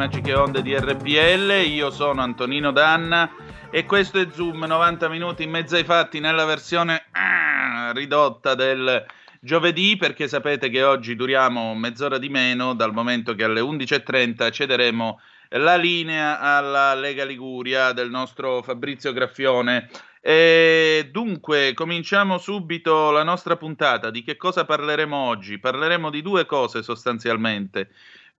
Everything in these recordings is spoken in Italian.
Magiche onde di RPL, io sono Antonino Danna e questo è Zoom 90 minuti in mezzo ai fatti nella versione ah, ridotta del giovedì perché sapete che oggi duriamo mezz'ora di meno dal momento che alle 11.30 cederemo la linea alla Lega Liguria del nostro Fabrizio Graffione. E dunque, cominciamo subito la nostra puntata. Di che cosa parleremo oggi? Parleremo di due cose sostanzialmente.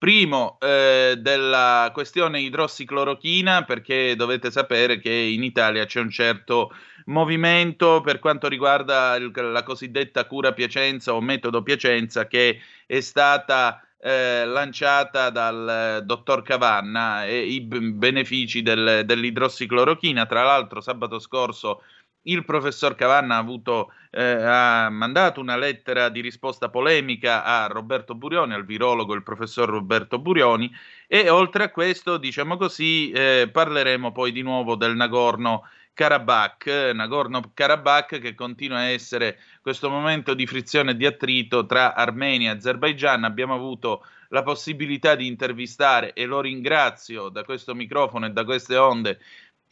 Primo, eh, della questione idrossiclorochina, perché dovete sapere che in Italia c'è un certo movimento per quanto riguarda il, la cosiddetta cura Piacenza o metodo Piacenza che è stata eh, lanciata dal eh, dottor Cavanna e i b- benefici del, dell'idrossiclorochina. Tra l'altro, sabato scorso il professor Cavanna ha, avuto, eh, ha, mandato una lettera di risposta polemica a Roberto Burioni, al virologo il professor Roberto Burioni, e oltre a questo, diciamo così, eh, parleremo poi di nuovo del Nagorno Karabakh, Nagorno-Karabakh che continua a essere questo momento di frizione e di attrito tra Armenia e Azerbaijan. Abbiamo avuto la possibilità di intervistare e lo ringrazio da questo microfono e da queste onde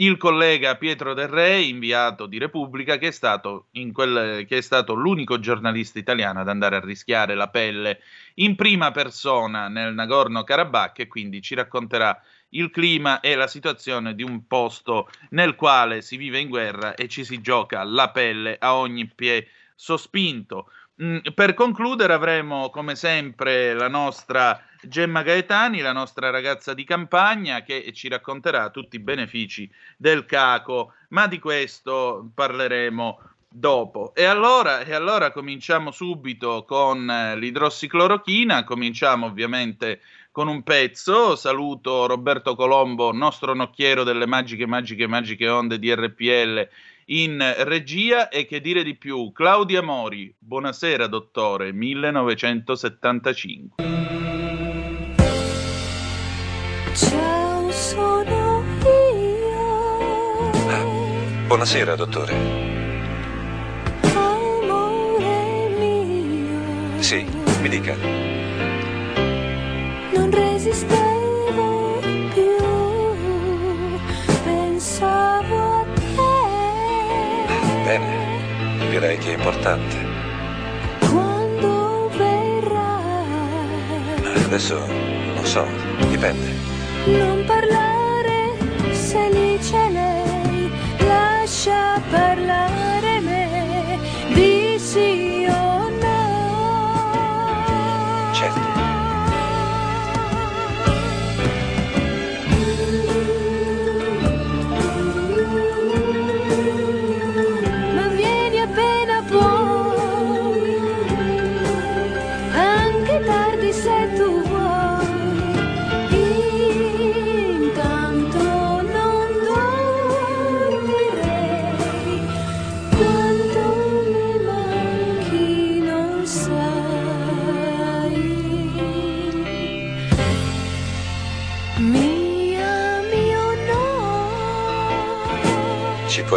il collega Pietro Del Re, inviato di Repubblica, che è, stato quel, che è stato l'unico giornalista italiano ad andare a rischiare la pelle in prima persona nel Nagorno-Karabakh e quindi ci racconterà il clima e la situazione di un posto nel quale si vive in guerra e ci si gioca la pelle a ogni pie sospinto. Mm, per concludere avremo come sempre la nostra Gemma Gaetani, la nostra ragazza di campagna, che ci racconterà tutti i benefici del caco, ma di questo parleremo dopo. E allora, e allora cominciamo subito con eh, l'idrossiclorochina, cominciamo ovviamente con un pezzo. Saluto Roberto Colombo, nostro nocchiero delle magiche, magiche, magiche onde di RPL in regia e che dire di più, Claudia Mori, buonasera dottore, 1975. Buonasera, dottore. Amore mio. Sì, mi dica. Non resistevo più. Pensavo a te. Bene, direi che è importante. Quando verrai. Adesso non so, dipende. Non parlare se lì c'è lei, lascia parlare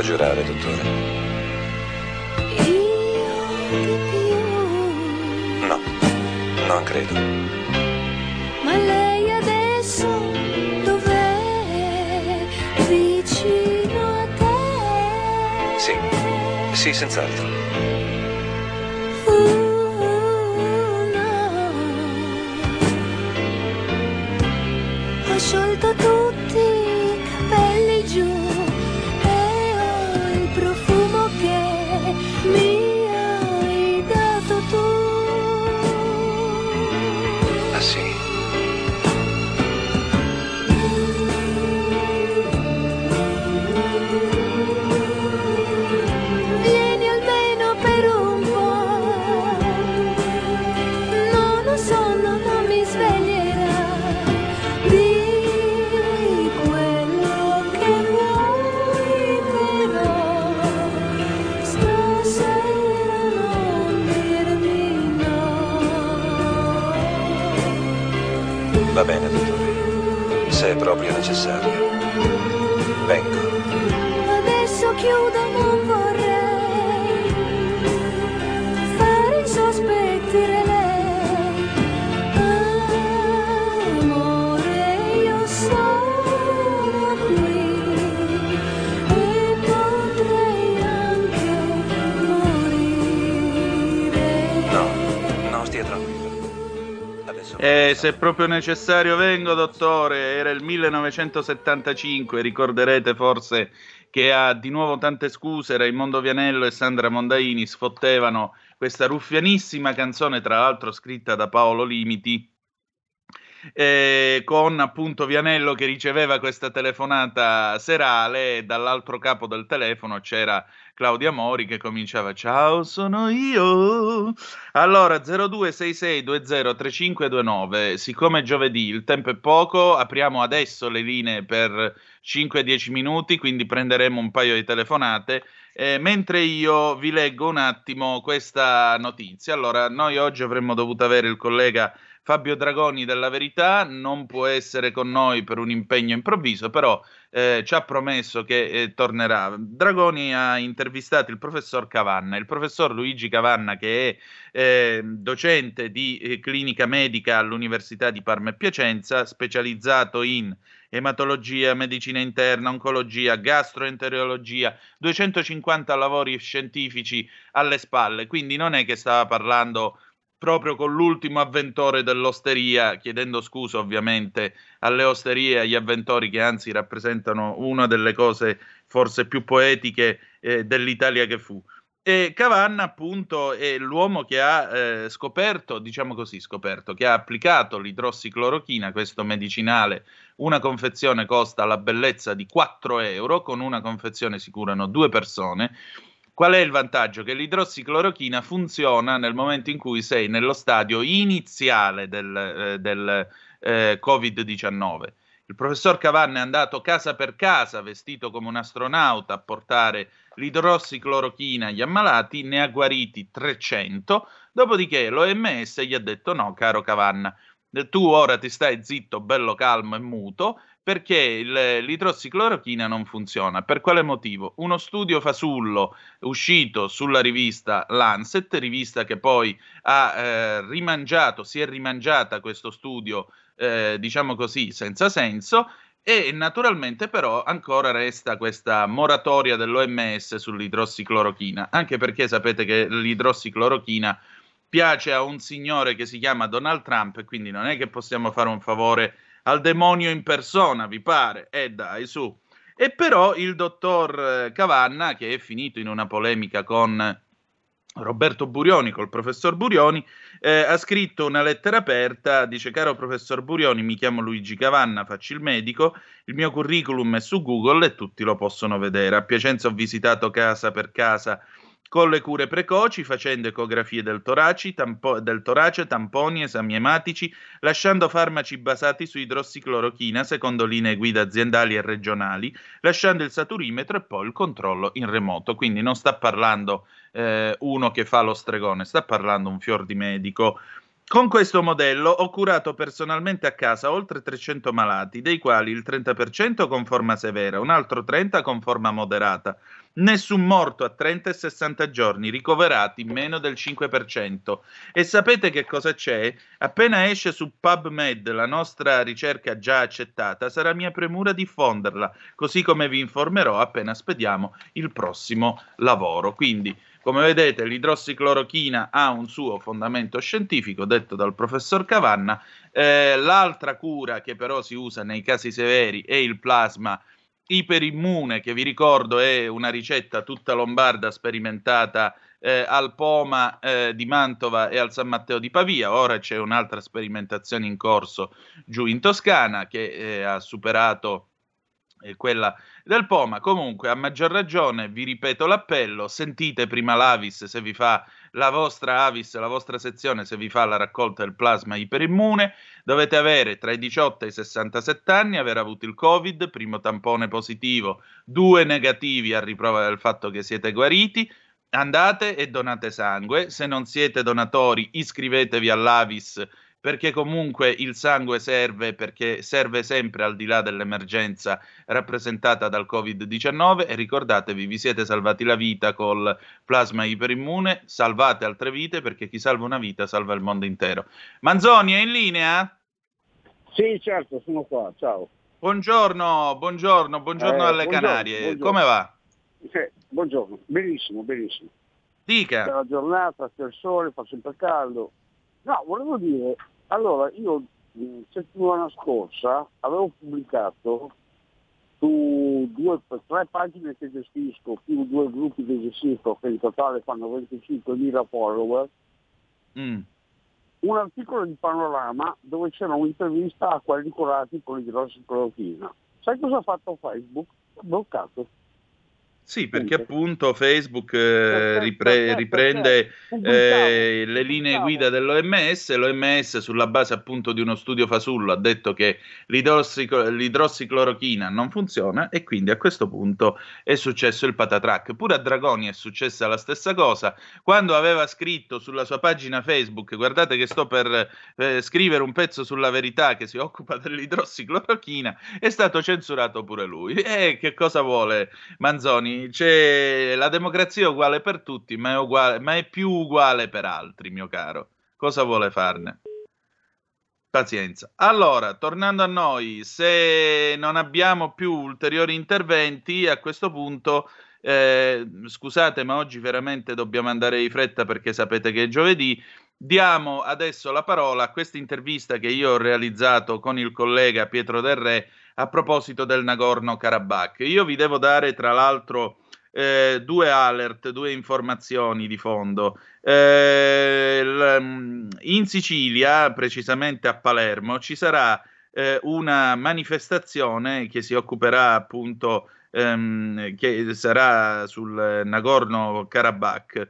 può giurare, dottore? Io di più, No, non credo. ma lei adesso dov'è? Vicino a te? Sì, sì, senz'altro. Se è proprio necessario vengo, dottore. Era il 1975, ricorderete forse che ha di nuovo tante scuse. Raimondo Vianello e Sandra Mondaini sfottevano questa ruffianissima canzone, tra l'altro scritta da Paolo Limiti, eh, con appunto Vianello che riceveva questa telefonata serale e dall'altro capo del telefono c'era Claudia Mori che cominciava Ciao sono io allora 0266203529 siccome è giovedì il tempo è poco apriamo adesso le linee per 5-10 minuti quindi prenderemo un paio di telefonate eh, mentre io vi leggo un attimo questa notizia. Allora noi oggi avremmo dovuto avere il collega Fabio Dragoni della Verità non può essere con noi per un impegno improvviso, però eh, ci ha promesso che eh, tornerà. Dragoni ha intervistato il professor Cavanna, il professor Luigi Cavanna che è eh, docente di eh, clinica medica all'Università di Parma e Piacenza, specializzato in ematologia, medicina interna, oncologia, gastroenterologia, 250 lavori scientifici alle spalle, quindi non è che stava parlando proprio con l'ultimo avventore dell'osteria, chiedendo scusa ovviamente alle osterie e agli avventori che anzi rappresentano una delle cose forse più poetiche eh, dell'Italia che fu. E Cavanna, appunto, è l'uomo che ha eh, scoperto, diciamo così, scoperto, che ha applicato l'idrossiclorochina, questo medicinale. Una confezione costa la bellezza di 4 euro, con una confezione si curano due persone. Qual è il vantaggio? Che l'idrossiclorochina funziona nel momento in cui sei nello stadio iniziale del, eh, del eh, Covid-19. Il professor Cavanna è andato casa per casa, vestito come un astronauta, a portare l'idrossiclorochina agli ammalati, ne ha guariti 300, dopodiché l'OMS gli ha detto no, caro Cavanna, tu ora ti stai zitto, bello calmo e muto, perché l'idrossiclorochina non funziona. Per quale motivo? Uno studio fasullo uscito sulla rivista Lancet, rivista che poi ha eh, rimangiato, si è rimangiata questo studio, eh, diciamo così, senza senso, e naturalmente però ancora resta questa moratoria dell'OMS sull'idrossiclorochina, anche perché sapete che l'idrossiclorochina piace a un signore che si chiama Donald Trump quindi non è che possiamo fare un favore al demonio in persona, vi pare? Eh dai, su. E però il dottor eh, Cavanna, che è finito in una polemica con Roberto Burioni, col professor Burioni, eh, ha scritto una lettera aperta, dice caro professor Burioni, mi chiamo Luigi Cavanna, faccio il medico, il mio curriculum è su Google e tutti lo possono vedere. A Piacenza ho visitato casa per casa con le cure precoci, facendo ecografie del torace, tampo- del torace, tamponi, esami ematici, lasciando farmaci basati su idrossiclorochina secondo linee guida aziendali e regionali, lasciando il saturimetro e poi il controllo in remoto. Quindi non sta parlando eh, uno che fa lo stregone, sta parlando un fior di medico. Con questo modello ho curato personalmente a casa oltre 300 malati, dei quali il 30% con forma severa, un altro 30% con forma moderata. Nessun morto a 30 e 60 giorni, ricoverati meno del 5%. E sapete che cosa c'è? Appena esce su PubMed la nostra ricerca già accettata, sarà mia premura diffonderla, così come vi informerò appena spediamo il prossimo lavoro. Quindi come vedete, l'idrossiclorochina ha un suo fondamento scientifico, detto dal professor Cavanna. Eh, l'altra cura che però si usa nei casi severi è il plasma iperimmune, che vi ricordo è una ricetta tutta lombarda sperimentata eh, al Poma eh, di Mantova e al San Matteo di Pavia. Ora c'è un'altra sperimentazione in corso giù in Toscana che eh, ha superato quella del Poma. Comunque, a maggior ragione, vi ripeto l'appello, sentite prima l'Avis se vi fa la vostra Avis, la vostra sezione, se vi fa la raccolta del plasma iperimmune, dovete avere tra i 18 e i 67 anni, aver avuto il Covid, primo tampone positivo, due negativi a riprova del fatto che siete guariti, andate e donate sangue. Se non siete donatori, iscrivetevi all'Avis perché comunque il sangue serve, perché serve sempre al di là dell'emergenza rappresentata dal Covid-19 e ricordatevi, vi siete salvati la vita col plasma iperimmune, salvate altre vite perché chi salva una vita salva il mondo intero. Manzoni è in linea? Sì, certo, sono qua, ciao. Buongiorno, buongiorno, buongiorno Eh, alle buongiorno, Canarie. buongiorno. Come va? Sì, buongiorno, benissimo, benissimo. Dica. C'è la giornata, c'è il sole, fa sempre caldo. No, volevo dire, allora io mh, settimana scorsa avevo pubblicato su due, tre pagine che gestisco, più due gruppi che gestisco, che in totale fanno 25.000 follower, Mm. un articolo di panorama dove c'era un'intervista a quelli curati con l'idrossiclorochina. Sai cosa ha fatto Facebook? Ha bloccato. Sì, perché Punto. appunto Facebook eh, Perché- ripre- perché- riprende eh, le linee guida dell'OMS. L'OMS, sulla base appunto di uno studio fasullo, ha detto che l'idrossico- l'idrossiclorochina non funziona e quindi a questo punto è successo il patatrack. Pure a Dragoni è successa la stessa cosa. Quando aveva scritto sulla sua pagina Facebook, guardate che sto per eh, scrivere un pezzo sulla verità che si occupa dell'idrossiclorochina, è stato censurato pure lui. E che cosa vuole Manzoni? C'è la democrazia è uguale per tutti, ma è, uguale- ma è più uguale per altri, mio caro. Cosa vuole farne? Pazienza. Allora, tornando a noi, se non abbiamo più ulteriori interventi, a questo punto, eh, scusate, ma oggi veramente dobbiamo andare di fretta perché sapete che è giovedì. Diamo adesso la parola a questa intervista che io ho realizzato con il collega Pietro Del Re a proposito del Nagorno-Karabakh. Io vi devo dare, tra l'altro, eh, due alert, due informazioni di fondo. Eh, l- in Sicilia, precisamente a Palermo, ci sarà eh, una manifestazione che si occuperà appunto, ehm, che sarà sul Nagorno-Karabakh.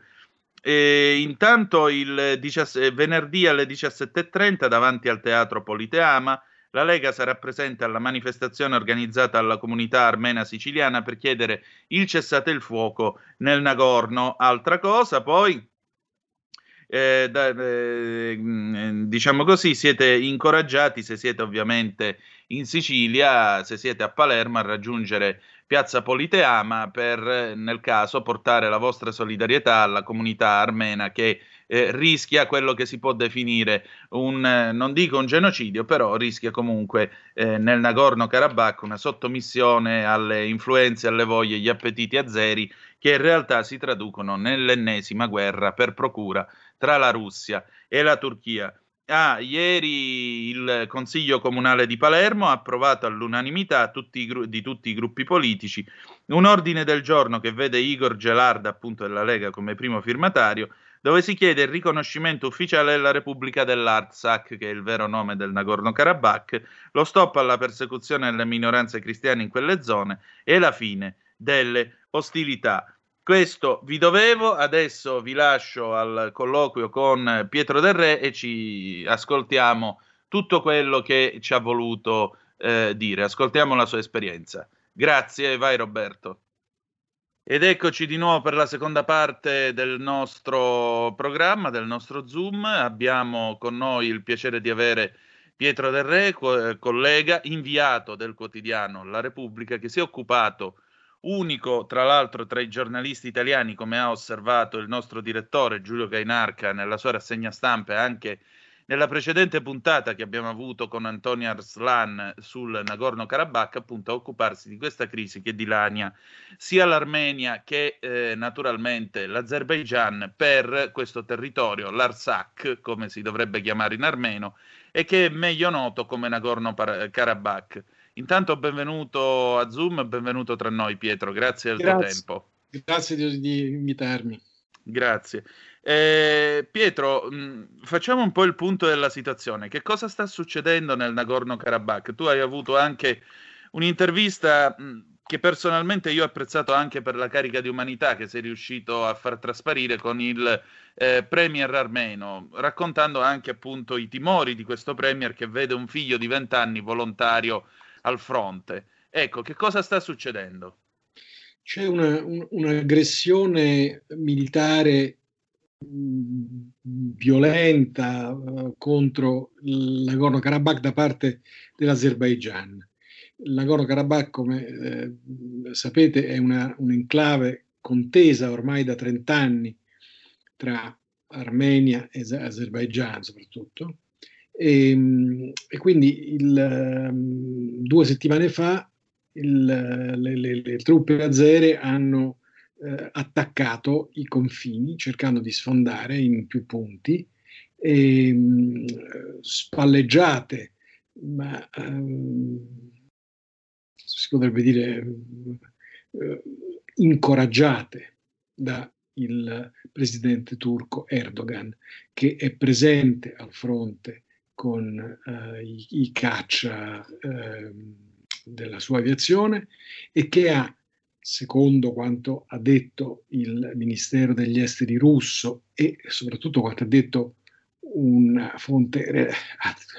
E intanto il 17 venerdì alle 17.30 davanti al Teatro Politeama la Lega sarà presente alla manifestazione organizzata alla comunità armena siciliana per chiedere il cessate il fuoco nel Nagorno. Altra cosa, poi, eh, da- eh, mh, diciamo così, siete incoraggiati, se siete ovviamente in Sicilia, se siete a Palermo, a raggiungere Piazza Politeama per, eh, nel caso, portare la vostra solidarietà alla comunità armena che eh, rischia quello che si può definire un, eh, non dico un genocidio, però rischia comunque eh, nel Nagorno-Karabakh una sottomissione alle influenze, alle voglie, agli appetiti azeri che in realtà si traducono nell'ennesima guerra per procura tra la Russia e la Turchia. Ah, ieri il Consiglio Comunale di Palermo ha approvato all'unanimità tutti gru- di tutti i gruppi politici un ordine del giorno che vede Igor Gelarda, appunto della Lega, come primo firmatario, dove si chiede il riconoscimento ufficiale della Repubblica dell'Artsakh, che è il vero nome del Nagorno-Karabakh, lo stop alla persecuzione delle minoranze cristiane in quelle zone e la fine delle ostilità. Questo vi dovevo, adesso vi lascio al colloquio con Pietro Del Re e ci ascoltiamo tutto quello che ci ha voluto eh, dire, ascoltiamo la sua esperienza. Grazie, vai Roberto. Ed eccoci di nuovo per la seconda parte del nostro programma, del nostro Zoom. Abbiamo con noi il piacere di avere Pietro Del Re, co- collega, inviato del quotidiano La Repubblica, che si è occupato, unico tra l'altro tra i giornalisti italiani, come ha osservato il nostro direttore Giulio Gainarca nella sua rassegna stampa e anche nella precedente puntata che abbiamo avuto con Antonio Arslan sul Nagorno-Karabakh, appunto a occuparsi di questa crisi che dilania sia l'Armenia che eh, naturalmente l'Azerbaigian per questo territorio, l'Artsakh, come si dovrebbe chiamare in armeno, e che è meglio noto come Nagorno-Karabakh. Intanto benvenuto a Zoom, benvenuto tra noi Pietro, grazie tuo Grazie. tempo. Grazie di, di invitarmi. Grazie. Eh, Pietro, mh, facciamo un po' il punto della situazione. Che cosa sta succedendo nel Nagorno-Karabakh? Tu hai avuto anche un'intervista mh, che personalmente io ho apprezzato anche per la carica di umanità che sei riuscito a far trasparire con il eh, premier armeno, raccontando anche appunto i timori di questo premier che vede un figlio di 20 anni volontario al fronte. Ecco, che cosa sta succedendo? C'è una- un- un'aggressione militare violenta uh, contro il Nagorno-Karabakh da parte dell'Azerbaigian. Il Nagorno-Karabakh, come eh, sapete, è una, un'enclave contesa ormai da 30 anni tra Armenia e Azerbaigian soprattutto. E, e quindi il, um, due settimane fa il, le, le, le, truppe azere hanno eh, attaccato i confini cercando di sfondare in più punti. E mh, spalleggiate, ma um, si potrebbe dire uh, incoraggiate da il presidente turco Erdogan, che è presente al fronte con eh, i, i, caccia eh, della sua aviazione e che ha, secondo quanto ha detto il Ministero degli Esteri russo e soprattutto quanto ha detto una fonte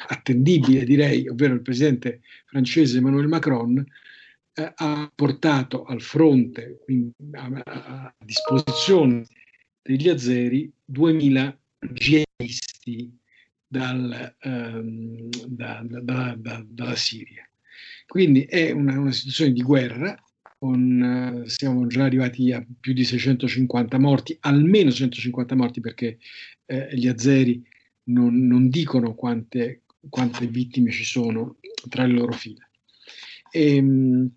attendibile, direi, ovvero il presidente francese Emmanuel Macron, eh, ha portato al fronte, quindi a, a, disposizione degli azeri, 2000 jihadisti dal, ehm, da, da, da, dalla Siria. Quindi è una, una situazione di guerra, con, eh, siamo già arrivati a più di 650 morti, almeno 150 morti perché eh, gli azeri non, non dicono quante, quante, vittime ci sono tra le loro fila. E, ehm,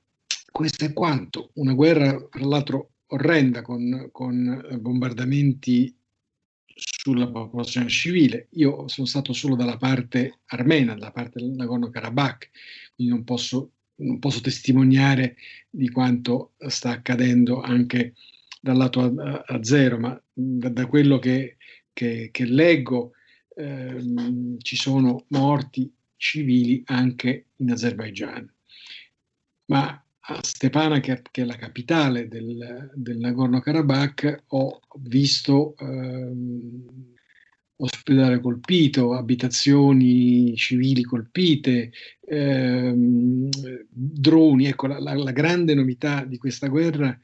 questo è quanto. Una guerra, tra l'altro, orrenda con, con bombardamenti sulla popolazione civile. Io sono stato solo dalla parte armena, dalla parte del Nagorno-Karabakh, quindi non posso, non posso, testimoniare di quanto sta accadendo anche dal lato a, a zero, ma da, da quello che, che, che leggo ehm, ci sono morti civili anche in Azerbaigian. Ma a Stepanakert, che è la capitale del, del Nagorno-Karabakh, ho visto ehm, ospedale colpito, abitazioni civili colpite, ehm, droni. Ecco, la, la, la, grande novità di questa guerra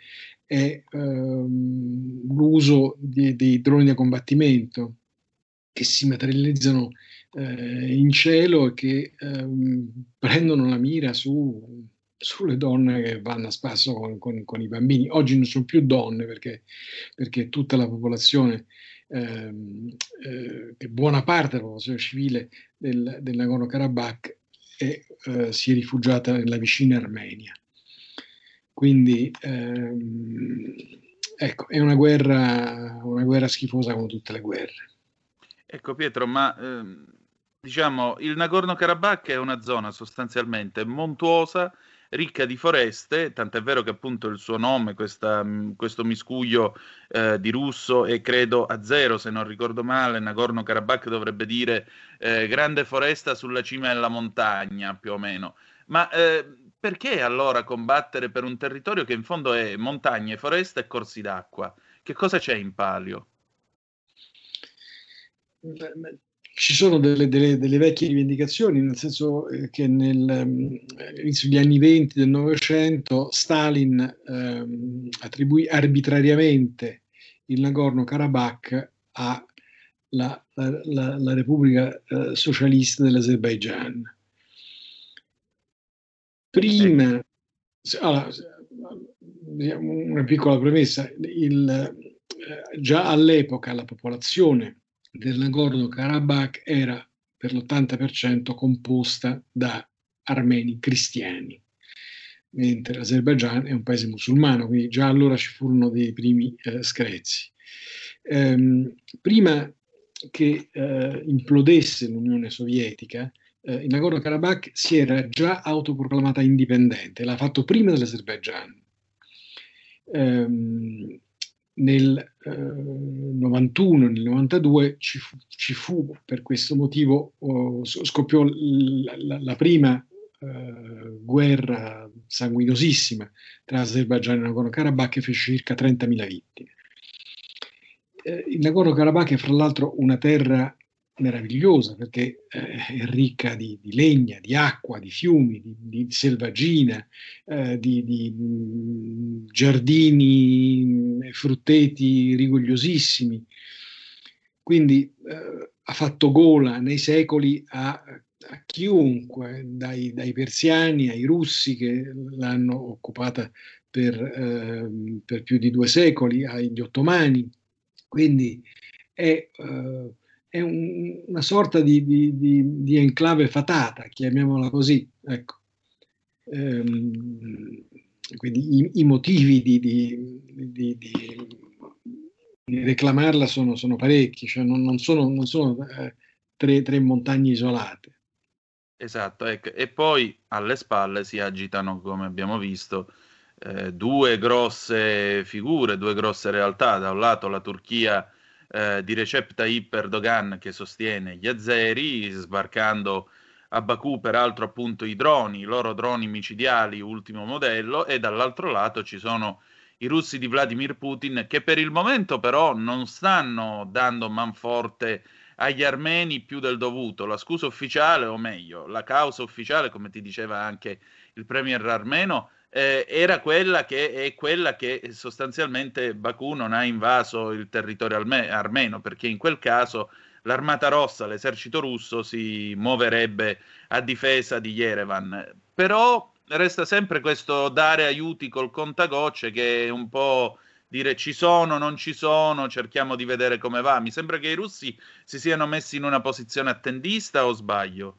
è ehm, l'uso di, dei droni da combattimento che si materializzano eh, in cielo e che ehm, prendono la mira su sulle donne che vanno a spasso con, con, con, i bambini. Oggi non sono più donne perché, perché tutta la popolazione, ehm, eh, buona parte della popolazione civile del, del Nagorno-Karabakh è, eh, si è rifugiata nella vicina Armenia. Quindi ehm, ecco, è una guerra, una guerra schifosa come tutte le guerre. Ecco Pietro, ma ehm, diciamo il Nagorno-Karabakh è una zona sostanzialmente montuosa ricca di foreste, tant'è vero che appunto il suo nome, questa, questo miscuglio eh, di russo e credo a zero, se non ricordo male, Nagorno-Karabakh dovrebbe dire eh, grande foresta sulla cima della montagna, più o meno. Ma eh, perché allora combattere per un territorio che in fondo è montagne, foresta e corsi d'acqua? Che cosa c'è in palio? Ci sono delle, delle, delle, vecchie rivendicazioni, nel senso eh, che all'inizio degli anni 20 del Novecento Stalin ehm, attribuì arbitrariamente il Nagorno-Karabakh alla la, la, la Repubblica eh, Socialista dell'Azerbaigian. Prima, allora, una piccola premessa, il, eh, già all'epoca la popolazione del Nagorno-Karabakh era per l'80% composta da armeni cristiani, mentre l'Azerbaigian è un paese musulmano, quindi già allora ci furono dei primi eh, screzi. Ehm, prima che eh, implodesse l'Unione Sovietica, eh, il Nagorno-Karabakh si era già autoproclamata indipendente, l'ha fatto prima dell'Azerbaigian. Ehm, nel eh, 91, nel 92 ci fu, ci fu per questo motivo, oh, scoppiò la, la, la prima eh, guerra sanguinosissima tra Azerbaijan e Nagorno-Karabakh che fece circa 30.000 vittime. Eh, il Nagorno-Karabakh è fra l'altro una terra meravigliosa perché eh, è ricca di, di, legna, di acqua, di fiumi, di, di selvaggina, eh, di, di mm, giardini e frutteti rigogliosissimi. quindi eh, ha fatto gola nei secoli a, a chiunque, dai, dai, persiani ai russi che l'hanno occupata per, eh, per, più di due secoli, agli ottomani. Quindi è, uh, è un, una sorta di, di, di, di, enclave fatata, chiamiamola così. Ecco. Um, quindi i, i motivi di, reclamarla sono, sono, parecchi, cioè non, non sono, non sono eh, tre, tre, montagne isolate. Esatto, ecco. e poi alle spalle si agitano, come abbiamo visto, eh, due grosse figure, due grosse realtà. Da un lato la Turchia eh, di Recep Tayyip Erdogan che sostiene gli azeri, sbarcando a Baku peraltro appunto i droni, i loro droni micidiali ultimo modello, e dall'altro lato ci sono i russi di Vladimir Putin che per il momento però non stanno dando manforte agli armeni più del dovuto. La scusa ufficiale, o meglio, la causa ufficiale, come ti diceva anche il premier armeno, eh, era quella che è quella che sostanzialmente Baku non ha invaso il territorio arme- armeno, perché in quel caso l'armata rossa, l'esercito russo si muoverebbe a difesa di Yerevan. Però resta sempre questo dare aiuti col contagocce che è un po' dire ci sono, non ci sono, cerchiamo di vedere come va. Mi sembra che i russi si siano messi in una posizione attendista o sbaglio?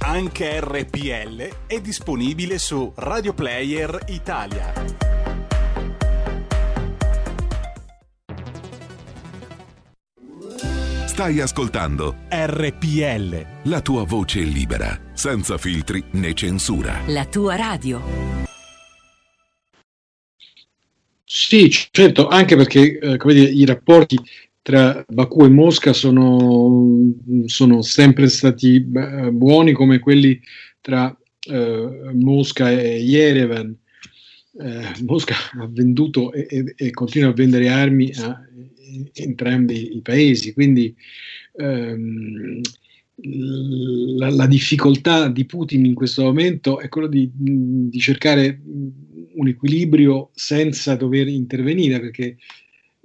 Anche RPL è disponibile su Radio Player Italia. Stai ascoltando RPL. La tua voce libera, senza filtri né censura. La tua radio. Sì, certo, anche perché eh, come dire, i rapporti tra Baku e Mosca sono, sono sempre stati buoni come quelli tra eh, Mosca e Yerevan. Eh, Mosca ha venduto e, e, e, continua a vendere armi a entrambi i paesi, quindi ehm, la, la, difficoltà di Putin in questo momento è quella di, di cercare un equilibrio senza dover intervenire, perché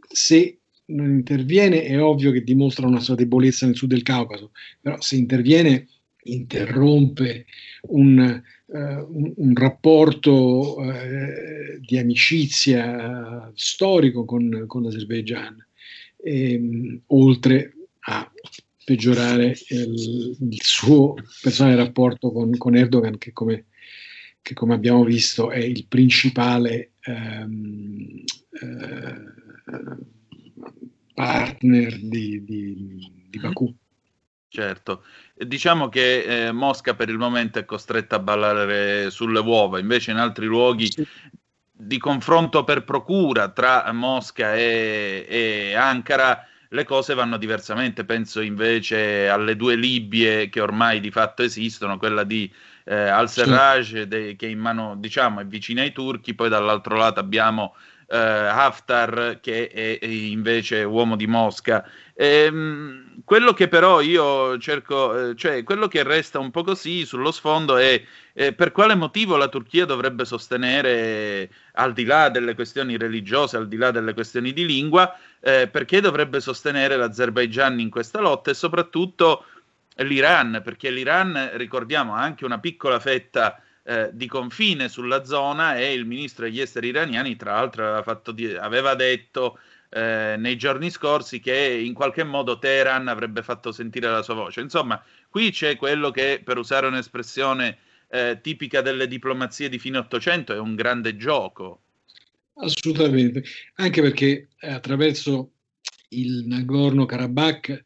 se non interviene è ovvio che dimostra una sua debolezza nel sud del Caucaso, però se interviene interrompe un, uh, un, un rapporto uh, di amicizia storico con, con l'Azerbaigian, e, um, oltre a peggiorare il, il, suo personale rapporto con, con Erdogan, che come, che come, abbiamo visto è il principale um, uh, partner di, di, di Baku. Certo, diciamo che eh, Mosca per il momento è costretta a ballare sulle uova, invece in altri luoghi sì. di confronto per procura tra Mosca e, e, Ankara le cose vanno diversamente, penso invece alle due Libie che ormai di fatto esistono, quella di eh, Al-Serraj sì. che in mano diciamo è vicina ai turchi, poi dall'altro lato abbiamo eh, Haftar che è invece uomo di Mosca. Ehm, quello che però io cerco, eh, cioè quello che resta un po' così sullo sfondo è eh, per quale motivo la Turchia dovrebbe sostenere, al di là delle questioni religiose, al di là delle questioni di lingua, eh, perché dovrebbe sostenere l'Azerbaigian in questa lotta e soprattutto l'Iran, perché l'Iran, ricordiamo, ha anche una piccola fetta eh, di confine sulla zona e il ministro degli esteri iraniani, tra l'altro, aveva, di, aveva detto eh, nei giorni scorsi che in qualche modo Teheran avrebbe fatto sentire la sua voce. Insomma, qui c'è quello che, per usare un'espressione eh, tipica delle diplomazie di fine Ottocento, è un grande gioco. Assolutamente, anche perché attraverso il Nagorno-Karabakh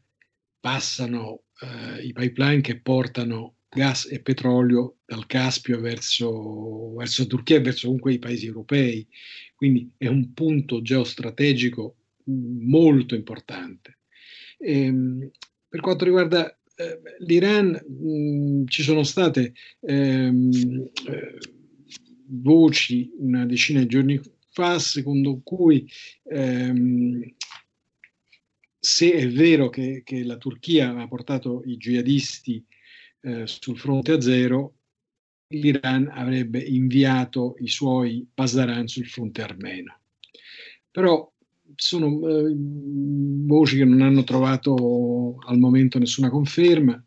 passano eh, i pipeline che portano gas e petrolio dal Caspio verso, verso Turchia e verso comunque i paesi europei. Quindi è un punto geostrategico molto importante. Ehm, per quanto riguarda eh, l'Iran, mh, ci sono state ehm, eh, voci una decina di giorni fa secondo cui ehm, se è vero che, che, la Turchia ha portato i jihadisti eh, sul fronte a zero, l'Iran avrebbe inviato i suoi Pasdaran sul fronte armeno. Però sono eh, voci che non hanno trovato al momento nessuna conferma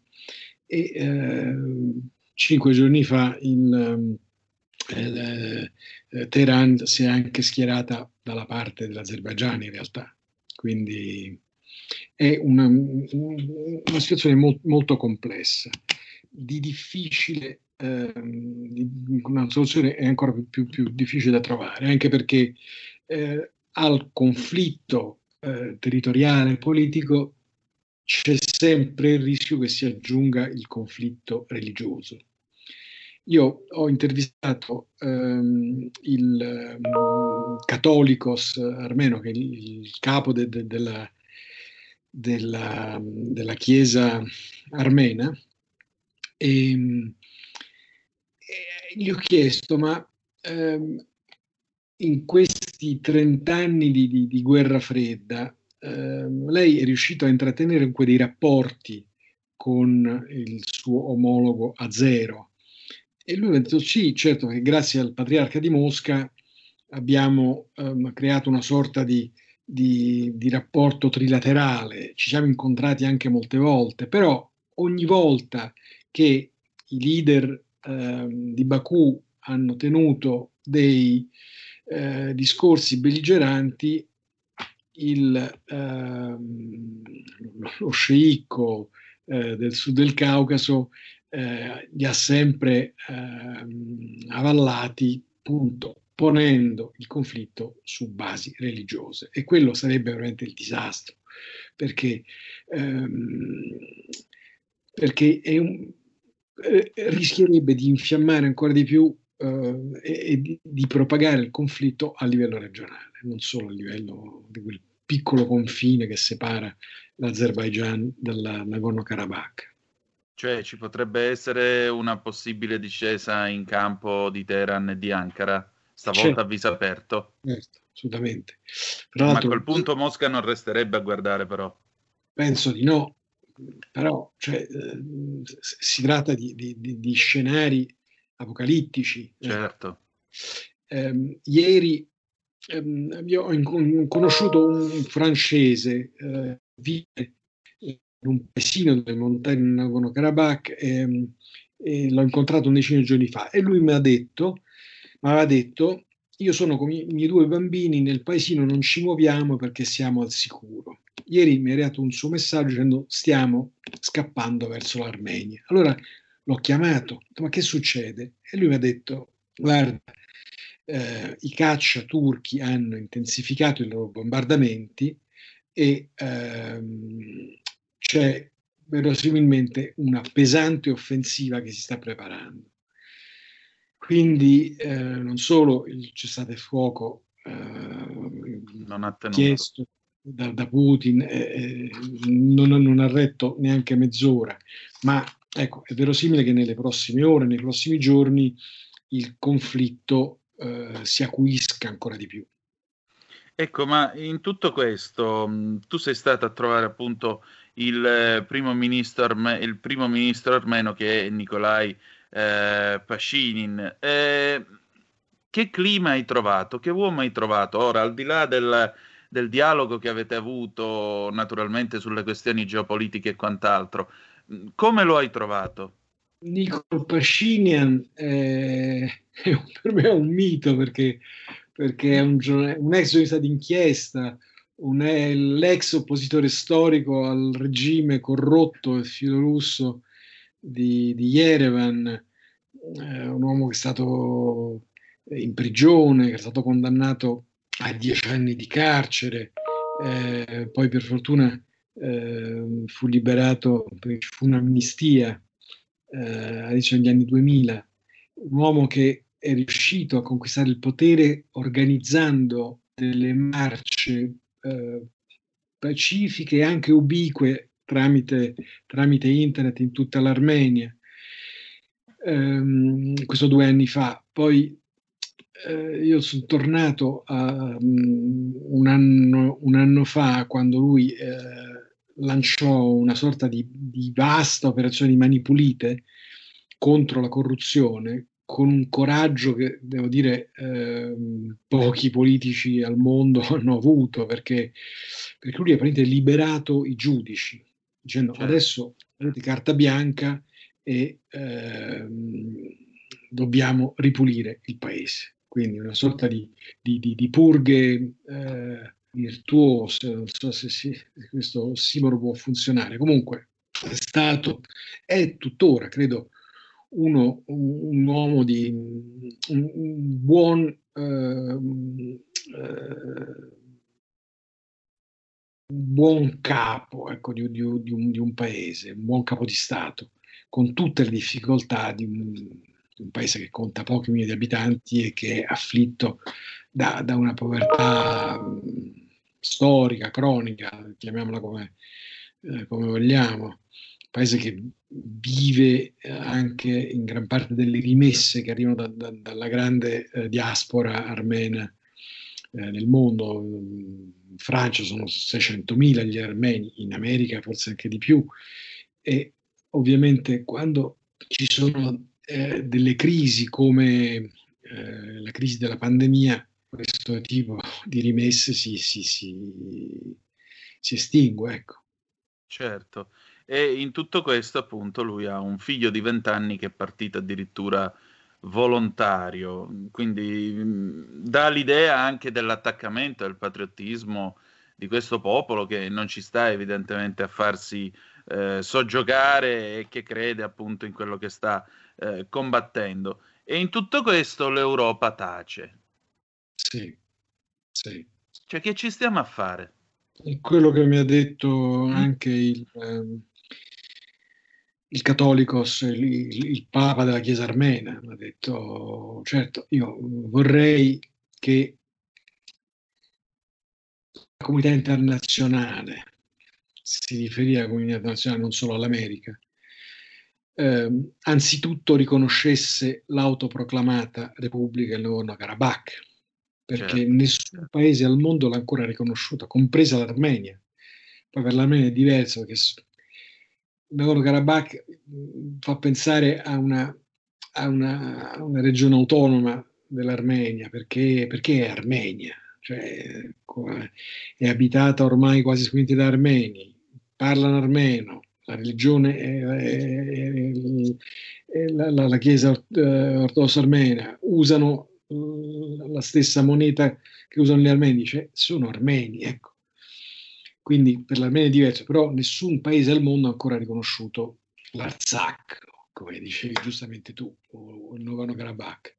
e eh, cinque giorni fa il, eh, eh Teheran si è anche schierata dalla parte dell'Azerbaigian in realtà, quindi è una, una situazione mo- molto complessa, di difficile ehm, una soluzione è ancora più, più, più, difficile da trovare, anche perché eh, al conflitto eh, territoriale politico c'è sempre il rischio che si aggiunga il conflitto religioso. Io ho intervistato ehm, il um, Catholicos armeno, che è il, il capo de, de, della, della, della, Chiesa armena, e, e gli ho chiesto, ma ehm, in questi 30 anni di, di, di guerra fredda, eh, lei è riuscito a intrattenere comunque dei rapporti con il suo omologo a zero. E lui ha detto sì, certo che grazie al patriarca di Mosca abbiamo um, creato una sorta di, di, di, rapporto trilaterale, ci siamo incontrati anche molte volte, però ogni volta che i leader um, di Baku hanno tenuto dei eh, discorsi belligeranti il, ehm, lo sceicco eh, del sud del Caucaso eh, li ha sempre ehm, avallati, appunto, ponendo il conflitto su basi religiose. E quello sarebbe veramente il disastro, perché, ehm, perché un, eh, rischierebbe di infiammare ancora di più eh, e, di, di, propagare il conflitto a livello regionale, non solo a livello di quel piccolo confine che separa l'Azerbaigian dal Nagorno-Karabakh. Cioè ci potrebbe essere una possibile discesa in campo di Teheran e di Ankara, stavolta certo. a viso aperto. Certo, assolutamente. Ma a quel punto Mosca non resterebbe a guardare però. Penso di no, però cioè, eh, si tratta di, di, di, scenari apocalittici. Eh. Certo. Eh, ieri ehm, io ho conosciuto un francese, eh, vive in un paesino delle montagne di Nagorno-Karabakh e, e l'ho incontrato un decine di giorni fa e lui mi ha detto, mi aveva detto, io sono con i miei due bambini, nel paesino non ci muoviamo perché siamo al sicuro. Ieri mi ha arrivato un suo messaggio dicendo stiamo scappando verso l'Armenia. Allora l'ho chiamato, ma che succede? E lui mi ha detto, guarda, eh, i caccia turchi hanno intensificato i loro bombardamenti e ehm, c'è verosimilmente una pesante offensiva che si sta preparando. Quindi eh, non solo il cessate fuoco eh, chiesto da, da Putin eh, non, non ha retto neanche mezz'ora, ma Ecco, è verosimile che nelle prossime ore, nei prossimi giorni, il conflitto eh, si acuisca ancora di più. Ecco, ma in tutto questo mm, tu sei stato a trovare appunto il eh, primo ministro, arme- il primo ministro armeno che è Nikolai eh, Pascinin. Eh, che clima hai trovato? Che uomo hai trovato? Ora, al di là del, del dialogo che avete avuto naturalmente sulle questioni geopolitiche e quant'altro, come lo hai trovato? Nicol Pascinian è, è, per me è un mito perché, perché è un, un ex giornalista d'inchiesta, un, è l'ex oppositore storico al regime corrotto e filorusso di, di Yerevan, eh, un uomo che è stato in prigione, che è stato condannato a dieci anni di carcere, eh, poi per fortuna eh, fu liberato fu un'amnistia eh, all'inizio degli anni 2000, un uomo che è riuscito a conquistare il potere organizzando delle marce eh, pacifiche e anche ubique tramite, tramite internet in tutta l'Armenia. Um, questo due anni fa. Poi eh, io sono tornato a, um, un, anno, un, anno, fa quando lui eh, lanciò una sorta di, di, vasta operazione di mani pulite contro la corruzione con un coraggio che devo dire eh, pochi politici al mondo hanno avuto perché, perché lui ha praticamente liberato i giudici dicendo certo. adesso avete carta bianca e ehm, dobbiamo ripulire il paese quindi una sorta di, di, di, di purghe eh, virtuose non so se, si, questo simolo può funzionare. Comunque è stato è tuttora credo uno, un, uomo di un, un buon eh, eh, buon capo ecco, di, di, di, un, di, un, paese, un buon capo di Stato, con tutte le difficoltà di un, un paese che conta pochi milioni di abitanti e che è afflitto da, da una povertà storica, cronica, chiamiamola come, eh, come vogliamo, paese che vive eh, anche in gran parte delle rimesse che arrivano da, da, dalla grande eh, diaspora armena eh, nel mondo. In Francia sono 600.000 gli armeni, in America forse anche di più. E ovviamente quando ci sono eh, delle crisi come eh, la crisi della pandemia, questo tipo di rimesse si, si, si, si estingue. Ecco. Certo. E in tutto questo, appunto, lui ha un figlio di 20 anni che è partito addirittura volontario, quindi mh, dà l'idea anche dell'attaccamento del patriottismo di questo popolo che non ci sta evidentemente a farsi eh, soggiogare e che crede appunto in quello che sta eh, combattendo. E in tutto questo l'Europa tace. Sì, sì. Cioè che ci stiamo a fare? È quello che mi ha detto anche il... Um il Catholicos, il, il, Papa della Chiesa armena, mi ha detto, certo, io vorrei che la comunità internazionale, si riferì alla comunità internazionale non solo all'America, eh, anzitutto riconoscesse l'autoproclamata Repubblica del Nagorno-Karabakh, perché certo. nessun paese al mondo l'ha ancora riconosciuta, compresa l'Armenia. Poi per l'Armenia è diverso, perché Nagorno-Karabakh mm, fa pensare a una, a, una, a una, regione autonoma dell'Armenia, perché, perché è Armenia, cioè è abitata ormai quasi esclusivamente da armeni, parlano armeno, la religione è la, la, la, chiesa eh, ortodossa armena, usano mm, la stessa moneta che usano gli armeni, cioè sono armeni, ecco quindi per l'Armenia è diverso, però nessun paese al mondo ha ancora riconosciuto l'Arzak, come dicevi giustamente tu, o il Nagorno-Karabakh.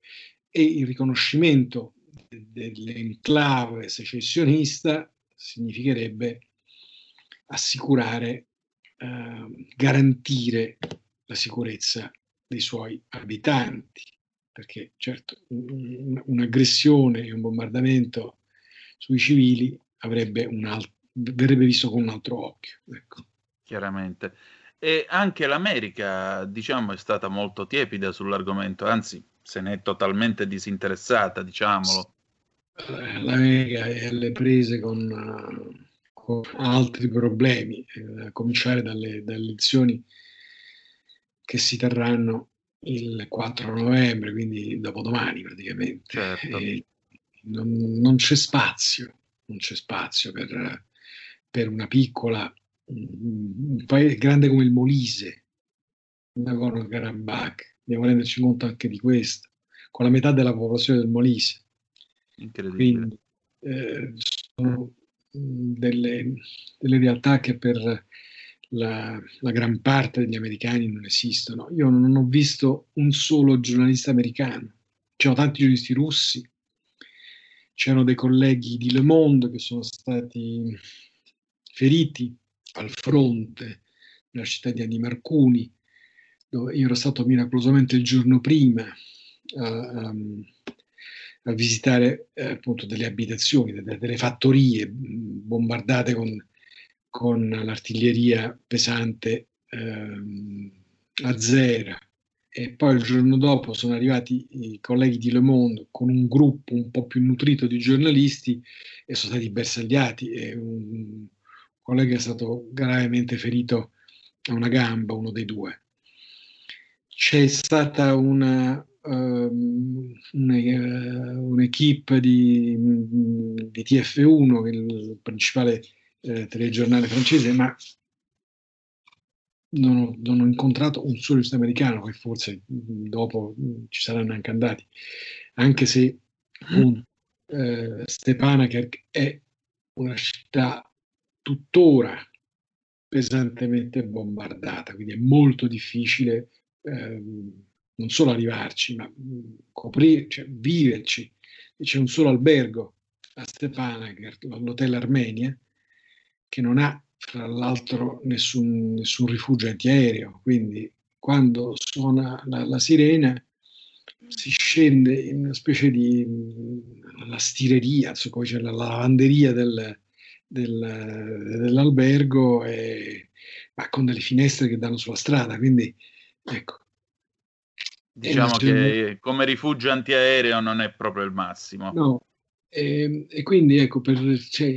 E il riconoscimento dell'enclave secessionista significherebbe assicurare, eh, garantire la sicurezza dei suoi abitanti, perché certo un'aggressione e un bombardamento sui civili avrebbe un altro verrebbe visto con un altro occhio. Ecco. Chiaramente. E anche l'America, diciamo, è stata molto tiepida sull'argomento, anzi, se ne è totalmente disinteressata, diciamolo. L'America è alle prese con altri problemi, eh, a cominciare dalle, dalle elezioni che si terranno il 4 novembre, quindi dopodomani praticamente. Certo. Non, non, c'è spazio, non c'è spazio per, per una piccola, un paese grande come il Molise, Nagorno-Karabakh, dobbiamo renderci conto anche di questo, con la metà della popolazione del Molise. Quindi, eh, sono delle, delle realtà che per la, la, gran parte degli americani non esistono. Io non ho visto un solo giornalista americano, c'erano tanti giornalisti russi, c'erano dei colleghi di Le Monde che sono stati feriti al fronte nella città di Anni Marcuni, dove io ero stato miracolosamente il giorno prima a, a, a visitare eh, appunto delle abitazioni, delle, delle fattorie bombardate con con l'artiglieria pesante ehm, a zero e poi il giorno dopo sono arrivati i colleghi di Le Monde con un gruppo un po' più nutrito di giornalisti e sono stati bersagliati e un collega è stato gravemente ferito a una gamba, uno dei due. C'è stata una, um, un'equipe di, di TF1, che è il principale eh, telegiornale francese, ma non ho, non ho, incontrato un solo americano, che forse dopo ci saranno anche andati, anche se un, eh, Stepanakert è una città tuttora pesantemente bombardata, quindi è molto difficile eh, non solo arrivarci, ma coprire, cioè, viverci. C'è un solo albergo a Stepanakert, l'Hotel Armenia, che non ha fra l'altro nessun, nessun rifugio antiaereo, quindi quando suona la, la, sirena si scende in una specie di la stireria, insomma, c'è la lavanderia del, del, dell'albergo, e, ma con delle finestre che danno sulla strada, quindi ecco. Diciamo che come rifugio antiaereo non è proprio il massimo. No, e, ehm, e, quindi ecco, per, cioè,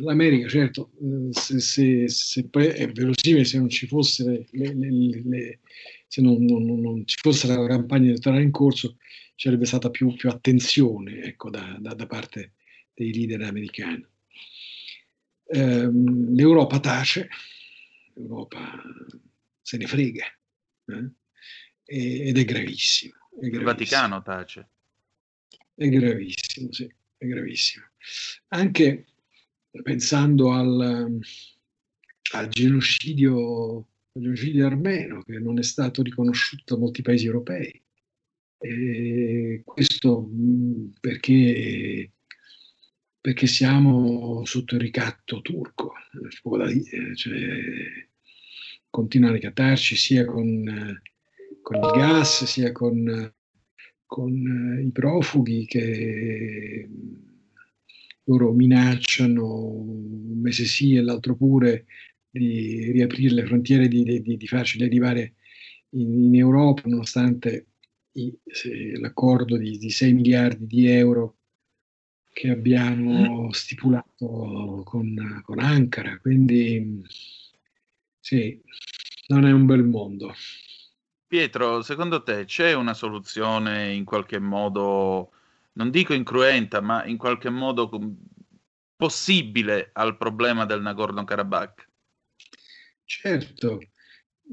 l'America, certo, eh, se, se, se è verosimile se non ci fosse, le, le, le, se non, non, non, ci fosse la campagna elettorale in corso, ci sarebbe stata più, più attenzione ecco, da, da, da, parte dei leader americani. Ehm, L'Europa tace, l'Europa se ne frega, eh? Ed è gravissimo, è gravissimo. Il Vaticano tace. È gravissimo, sì è gravissimo. Anche pensando al, al genocidio, al genocidio armeno che non è stato riconosciuto da molti paesi europei. E questo perché, perché siamo sotto il ricatto turco, dire, cioè, continua a ricattarci sia con, con il gas, sia con con i profughi che loro minacciano un mese sì e l'altro pure di riaprire le frontiere, di, di, di farceli arrivare in, in Europa, nonostante i, l'accordo di, di 6 miliardi di euro che abbiamo stipulato con, con Ankara. Quindi sì, non è un bel mondo. Pietro, secondo te c'è una soluzione in qualche modo, non dico incruenta, ma in qualche modo possibile al problema del Nagorno-Karabakh? Certo,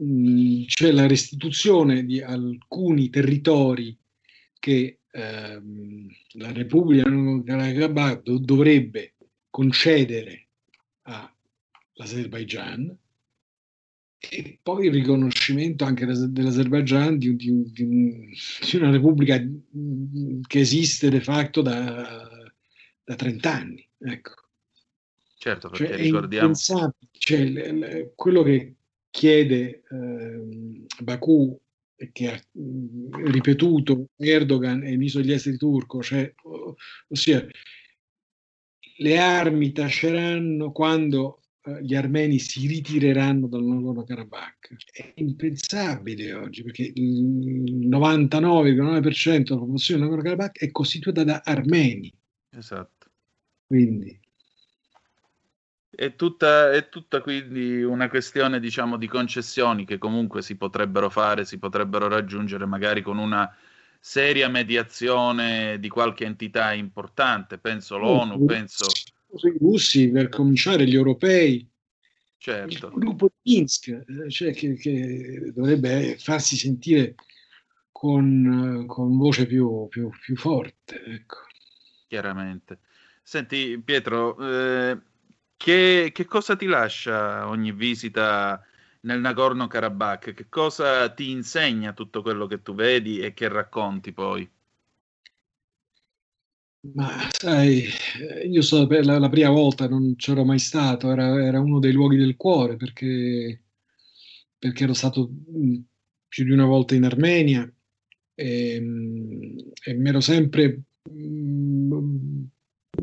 mm, c'è la restituzione di alcuni territori che ehm, la Repubblica Nagorno-Karabakh dovrebbe concedere all'Azerbaigian e poi il riconoscimento anche dell'Azerbaigian di, di, di, una repubblica che esiste de facto da, da 30 anni. Ecco. Certo, perché cioè, ricordiamo... Cioè, l, l, quello che chiede eh, Baku e che ha ripetuto Erdogan e il ministro degli esteri turco, cioè, ossia le armi taceranno quando gli armeni si ritireranno dal Nagorno-Karabakh. È impensabile oggi perché il 99,9% della popolazione del Nagorno-Karabakh è costituita da armeni. Esatto. Quindi è tutta, è tutta, quindi una questione, diciamo, di concessioni che comunque si potrebbero fare, si potrebbero raggiungere magari con una seria mediazione di qualche entità importante, penso l'ONU, penso i russi, per cominciare gli europei, certo. il gruppo di Minsk, eh, cioè che, che dovrebbe farsi sentire con, con voce più, più, più forte. Ecco. Chiaramente. Senti Pietro, eh, che, che cosa ti lascia ogni visita nel Nagorno-Karabakh? Che cosa ti insegna tutto quello che tu vedi e che racconti poi? Ma sai, io so per la, la prima volta non c'ero mai stato, era, era uno dei luoghi del cuore perché, perché ero stato mh, più di una volta in Armenia e, mh, e mi ero sempre mh,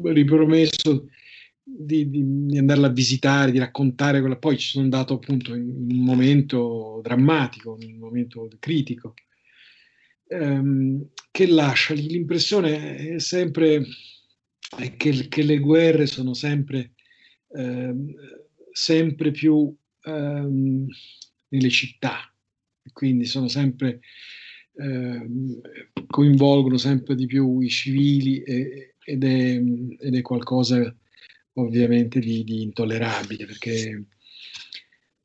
ripromesso di, di, di, andarla a visitare, di raccontare quella. Poi ci sono andato appunto in, in un momento drammatico, in un momento critico ehm, che lascia l'impressione è sempre che, che, le guerre sono sempre, ehm, sempre più ehm, nelle città, quindi sono sempre ehm, coinvolgono sempre di più i civili e, ed, è, ed, è, qualcosa ovviamente di, di intollerabile perché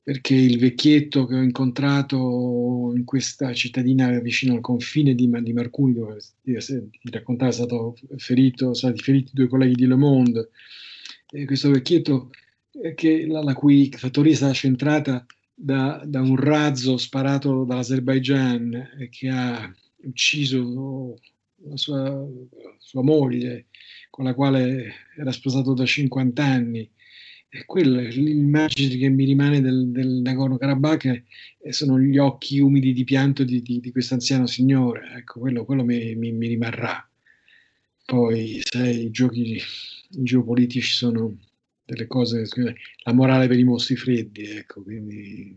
perché il vecchietto che ho incontrato in questa cittadina vicino al confine di, di Marcuni, dove ti raccontava sono stati feriti due colleghi di Le Monde, e questo vecchietto eh, che, la, la, cui fattoria è stata centrata da, da un razzo sparato dall'Azerbaigian e che ha ucciso la sua, sua moglie, con la quale era sposato da 50 anni, è quella l'immagine che mi rimane del, del Nagorno-Karabakh sono gli occhi umidi di pianto di, di, di questo anziano signore, ecco, quello, quello mi, mi, mi, rimarrà. Poi, sai, i giochi geopolitici sono delle cose, la morale per i mostri freddi, ecco, quindi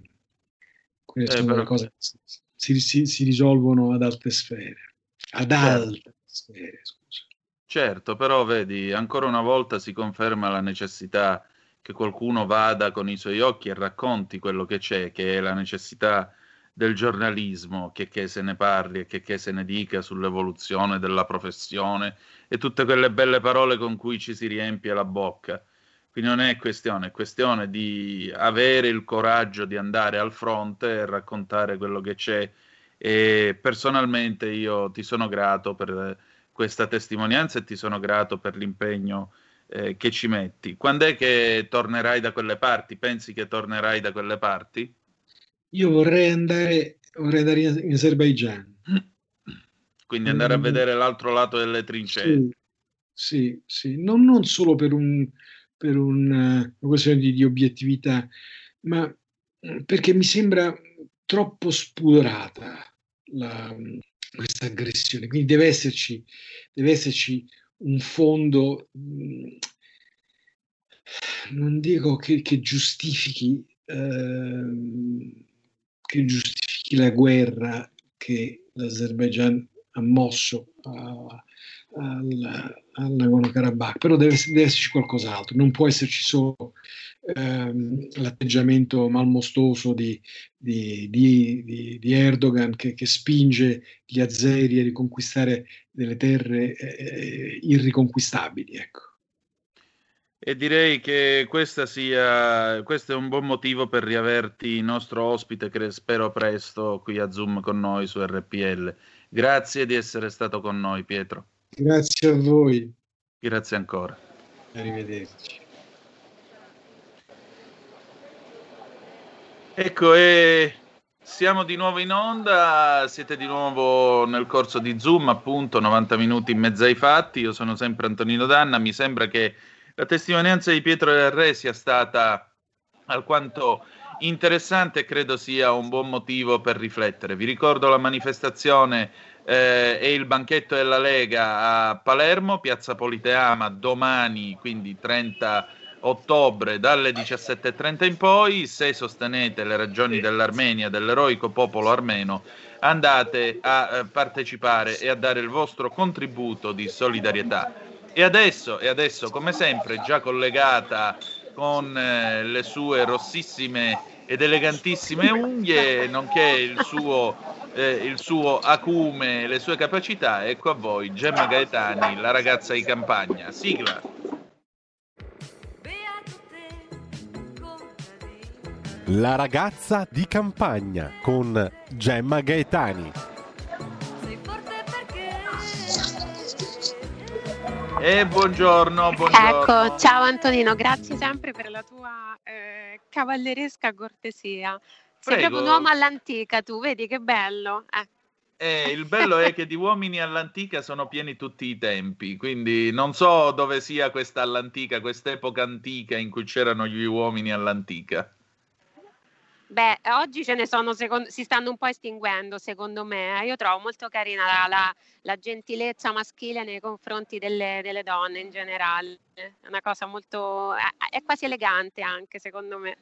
quelle eh, sono però... cose che si, si, si, risolvono ad alte sfere, ad certo. alte sfere, scusa. Certo, però vedi, ancora una volta si conferma la necessità che qualcuno vada con i suoi occhi e racconti quello che c'è, che è la necessità del giornalismo, che, che se ne parli e che, che se ne dica sull'evoluzione della professione e tutte quelle belle parole con cui ci si riempie la bocca. Quindi non è questione, è questione di avere il coraggio di andare al fronte e raccontare quello che c'è. E personalmente io ti sono grato per questa testimonianza e ti sono grato per l'impegno eh, che ci metti. Quando è che tornerai da quelle parti? Pensi che tornerai da quelle parti? Io vorrei andare, vorrei andare in Azerbaigian. Quindi andare mm. a vedere l'altro lato delle trincee. Sì, sì, sì. Non, non, solo per, un, per un, una questione di, di obiettività, ma perché mi sembra troppo spudorata la, questa aggressione. Quindi deve esserci, deve esserci un fondo, mhmm, non dico che, che giustifichi, eh, che giustifichi la guerra che l'Azerbaigian ha mosso a, al, al Nagorno-Karabakh, però deve, deve, esserci qualcos'altro, non può esserci solo ehm, l'atteggiamento malmostoso di, di, di, di Erdogan che, che, spinge gli azeri a riconquistare delle terre eh, irriconquistabili. Ecco. E direi che sia, questo è un buon motivo per riaverti nostro ospite, che spero presto qui a Zoom con noi su RPL. Grazie di essere stato con noi, Pietro. Grazie a voi. Grazie ancora. Arrivederci. Ecco, e siamo di nuovo in onda, siete di nuovo nel corso di Zoom, appunto, 90 minuti in mezzo ai fatti. Io sono sempre Antonino Danna, mi sembra che la testimonianza di Pietro del Re sia stata alquanto interessante e credo sia un buon motivo per riflettere. Vi ricordo la manifestazione eh, e il banchetto della Lega a Palermo, Piazza Politeama, domani, quindi 30 ottobre dalle 17.30 in poi, se sostenete le ragioni dell'Armenia, dell'eroico popolo armeno, andate a eh, partecipare e a dare il vostro contributo di solidarietà. E adesso, e adesso come sempre, già collegata con eh, le sue rossissime ed elegantissime unghie, nonché il suo, eh, il suo acume e le sue capacità, ecco a voi Gemma Gaetani, la ragazza di campagna. Sigla. La ragazza di campagna con Gemma Gaetani. E buongiorno, buongiorno. Ecco, ciao Antonino, grazie sempre per la tua eh, cavalleresca cortesia. Sei proprio un uomo all'antica tu, vedi che bello. Eh. Eh, il bello è che di uomini all'antica sono pieni tutti i tempi, quindi non so dove sia questa all'antica, quest'epoca antica in cui c'erano gli uomini all'antica. Beh, oggi ce ne sono, secon- si stanno un po' estinguendo secondo me. eh. Io trovo molto carina la, la- la gentilezza maschile nei confronti delle, delle donne in generale. È una cosa molto... è- è quasi elegante anche secondo me.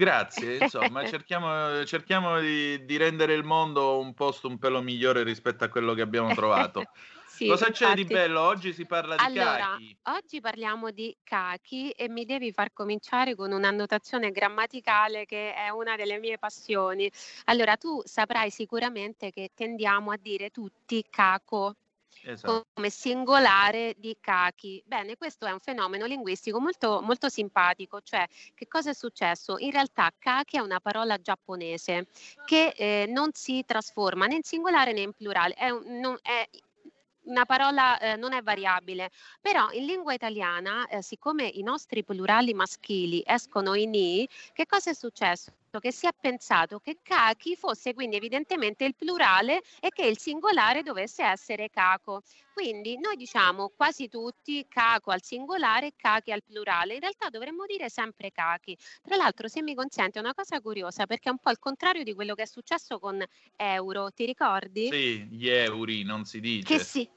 Grazie, insomma, cerchiamo, cerchiamo di, di rendere il mondo un posto un pelo migliore rispetto a quello che abbiamo trovato. Sì, Cosa c'è di infatti. bello? Oggi si parla di Allora, cachi. oggi parliamo di cachi e mi devi far cominciare con un'annotazione grammaticale che è una delle mie passioni. Allora, tu saprai sicuramente che tendiamo a dire tutti caco Esatto. come singolare di cachi. Bene, questo è un fenomeno linguistico molto, molto simpatico, cioè che cosa è successo? In realtà kaki è una parola giapponese che eh, non si trasforma né in singolare né in plurale, è, non- è una parola eh, non è variabile, però in lingua italiana, eh, siccome i nostri plurali maschili escono in i, che cosa è successo? Che si è pensato che kaki fosse quindi evidentemente il plurale e che il singolare dovesse essere caco. Quindi noi diciamo quasi tutti caco al singolare e kaki al plurale. In realtà dovremmo dire sempre kaki. Tra l'altro, se mi consente, è una cosa curiosa perché è un po' il contrario di quello che è successo con euro. Ti ricordi? Sì, gli euro non si dice. Che sì.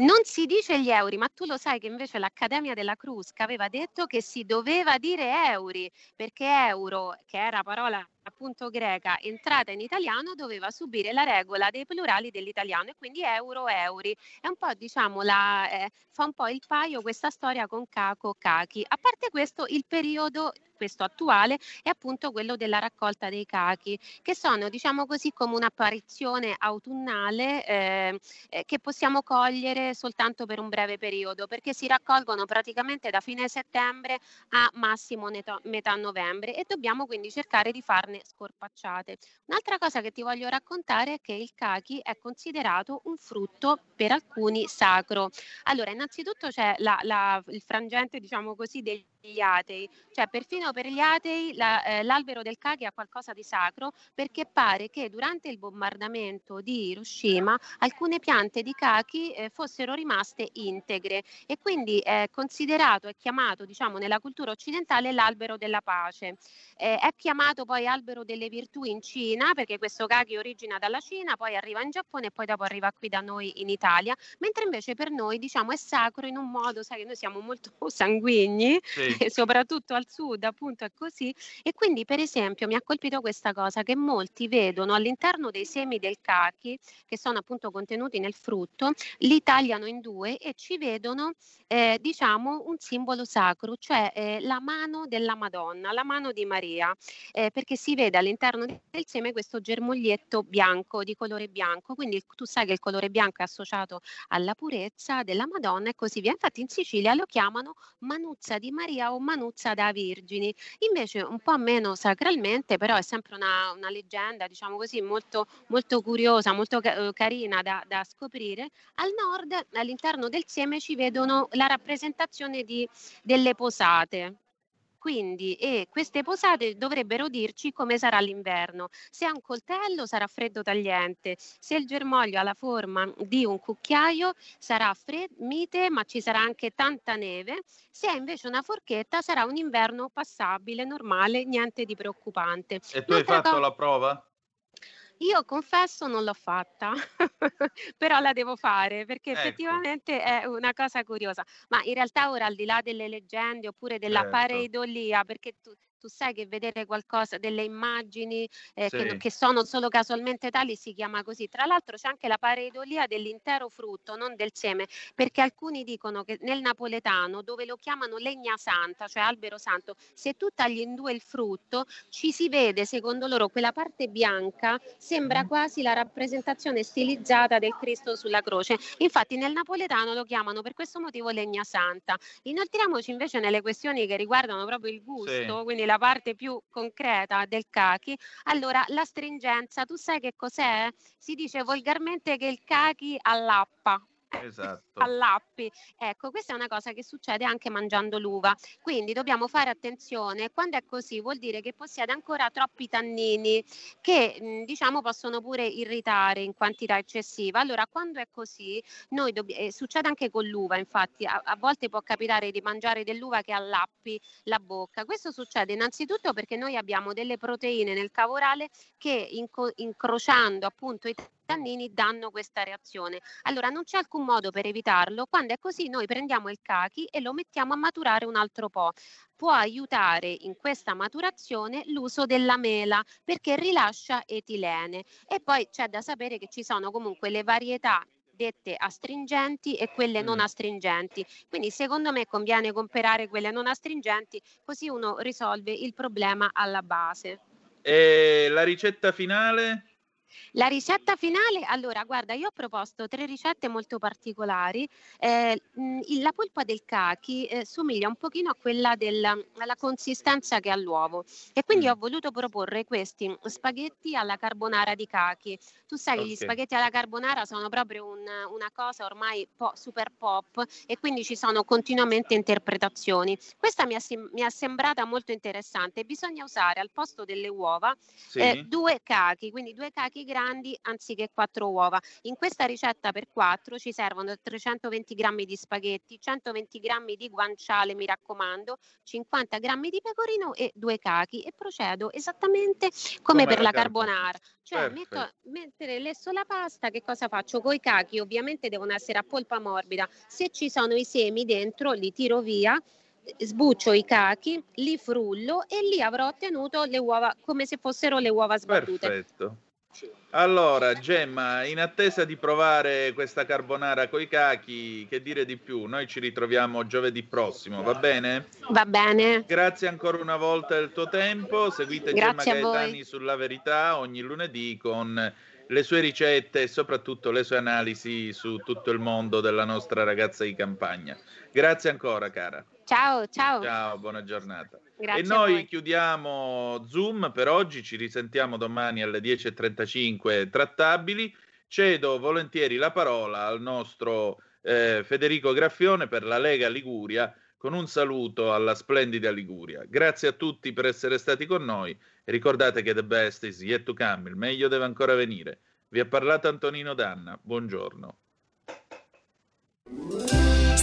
Non si dice gli euro, ma tu lo sai che invece l'Accademia della Crusca aveva detto che si doveva dire euri, perché euro, che era parola appunto greca, entrata in italiano, doveva subire la regola dei plurali dell'italiano e quindi euro, euri. È un po', diciamo, la, eh, fa un po' il paio questa storia con caco, cachi. A parte questo, il periodo questo attuale è appunto quello della raccolta dei cachi, che sono, diciamo così, come un'apparizione autunnale eh, eh, che possiamo cogliere soltanto per un breve periodo, perché si raccolgono praticamente da fine settembre a massimo metà novembre e dobbiamo quindi cercare di farne scorpacciate. Un'altra cosa che ti voglio raccontare è che il cachi è considerato un frutto per alcuni sacro. Allora, innanzitutto c'è la- la- il frangente, diciamo così, degli atei, cioè perfino per gli atei la- eh, l'albero del cachi ha qualcosa di sacro perché pare che durante il bombardamento di Hiroshima alcune piante di cachi eh, fossero rimaste integre e quindi è considerato e chiamato, diciamo, nella cultura occidentale l'albero della pace. Eh, è chiamato poi albero delle virtù in Cina perché questo kaki origina dalla Cina, poi arriva in Giappone e poi dopo arriva qui da noi in Italia, mentre invece per noi diciamo è sacro in un modo, sai che noi siamo molto sanguigni Sì. E soprattutto al sud appunto è così. E quindi per esempio mi ha colpito questa cosa che molti vedono all'interno dei semi del kaki che sono appunto contenuti nel frutto li tagliano in due e ci vedono eh, diciamo un simbolo sacro cioè eh, la mano della Madonna la mano di Maria. Eh, perché si vede all'interno del seme questo germoglietto bianco di colore bianco. Quindi tu sai che il colore bianco è associato alla purezza della Madonna e così via. Infatti in Sicilia lo chiamano manuzza di Maria o manuzza da Vergini. Invece un po' meno sacralmente, però è sempre una, una leggenda, diciamo così, molto, molto curiosa, molto eh, carina da, da scoprire. Al nord, all'interno del seme, ci vedono la rappresentazione di, delle posate. Quindi, e queste posate dovrebbero dirci come sarà l'inverno. Se ha un coltello sarà freddo tagliente, se il germoglio ha la forma di un cucchiaio sarà fred- mite, ma ci sarà anche tanta neve. Se ha invece una forchetta sarà un inverno passabile, normale, niente di preoccupante. E tu hai Un'altra fatto co- la prova? Io confesso non l'ho fatta, però la devo fare perché Ecco. effettivamente è una cosa curiosa. Ma in realtà ora al di là delle leggende oppure della Certo. pareidolia, perché tu, tu sai che vedere qualcosa, delle immagini eh, che, Sì. che sono solo casualmente tali si chiama così. Tra l'altro c'è anche la pareidolia dell'intero frutto, non del seme, perché alcuni dicono che nel napoletano, dove lo chiamano legna santa, cioè albero santo, se tu tagli in due il frutto, ci si vede, secondo loro, quella parte bianca sembra quasi la rappresentazione stilizzata del Cristo sulla croce. Infatti nel napoletano lo chiamano per questo motivo legna santa. Inoltriamoci invece nelle questioni che riguardano proprio il gusto, Sì. quindi la parte più concreta del kaki. Allora, la stringenza, tu sai che cos'è? Si dice volgarmente che il kaki allappa. Esatto. allappi. Ecco, questa è una cosa che succede anche mangiando l'uva. Quindi dobbiamo fare attenzione. Quando è così vuol dire che possiede ancora troppi tannini che mh, diciamo possono pure irritare in quantità eccessiva. Allora, quando è così, noi dobb- eh, succede anche con l'uva, infatti, a, a volte può capitare di mangiare dell'uva che allappi la bocca. Questo succede innanzitutto perché noi abbiamo delle proteine nel cavorale che inco- incrociando appunto i tannini danno questa reazione. Allora non c'è alcun modo per evitarlo, quando è così noi prendiamo il cachi e lo mettiamo a maturare un altro po'. Può aiutare in questa maturazione l'uso della mela perché rilascia etilene e poi c'è da sapere che ci sono comunque le varietà dette astringenti e quelle non Mm. astringenti. Quindi secondo me conviene comprare quelle non astringenti così uno risolve il problema alla base. E la ricetta finale? La ricetta finale, allora guarda, io ho proposto tre ricette molto particolari. Eh, mh, il- la polpa del cachi eh, somiglia un pochino a quella della alla consistenza che ha l'uovo e quindi Mm. ho voluto proporre questi spaghetti alla carbonara di cachi. Tu sai che gli spaghetti alla carbonara sono proprio un- una cosa ormai po- super pop e quindi ci sono continuamente interpretazioni. Questa mi mi è sembrata molto interessante. Bisogna usare al posto delle uova Sì. eh, due cachi, quindi due cachi grandi anziché quattro uova. In questa ricetta per quattro ci servono 320 grammi di spaghetti, 120 grammi di guanciale, mi raccomando, 50 grammi di pecorino e due cachi e procedo esattamente come, Come per la carbonara. Cioè Perfetto. metto, mentre lesso la pasta, che cosa faccio? Coi cachi ovviamente devono essere a polpa morbida. Se ci sono i semi dentro, li tiro via sbuccio i cachi, li frullo e lì avrò ottenuto le uova come se fossero le uova sbattute. Perfetto. Allora, Gemma, in attesa di provare questa carbonara coi cachi, che dire di più? Noi ci ritroviamo giovedì prossimo, va bene? Va bene? Grazie ancora una volta del tuo tempo. Seguite Grazie Gemma. Gaetani sulla verità ogni lunedì con le sue ricette e soprattutto le sue analisi su tutto il mondo della nostra ragazza di campagna. Grazie ancora, cara. Ciao, ciao. Ciao, buona giornata. Grazie e noi chiudiamo Zoom per oggi, ci risentiamo domani alle 10.35 trattabili. Cedo volentieri la parola al nostro eh, Federico Graffione per la Lega Liguria con un saluto alla splendida Liguria. Grazie a tutti per essere stati con noi e ricordate che the best is yet to come, il meglio deve ancora venire. Vi ha parlato Antonino Danna, buongiorno.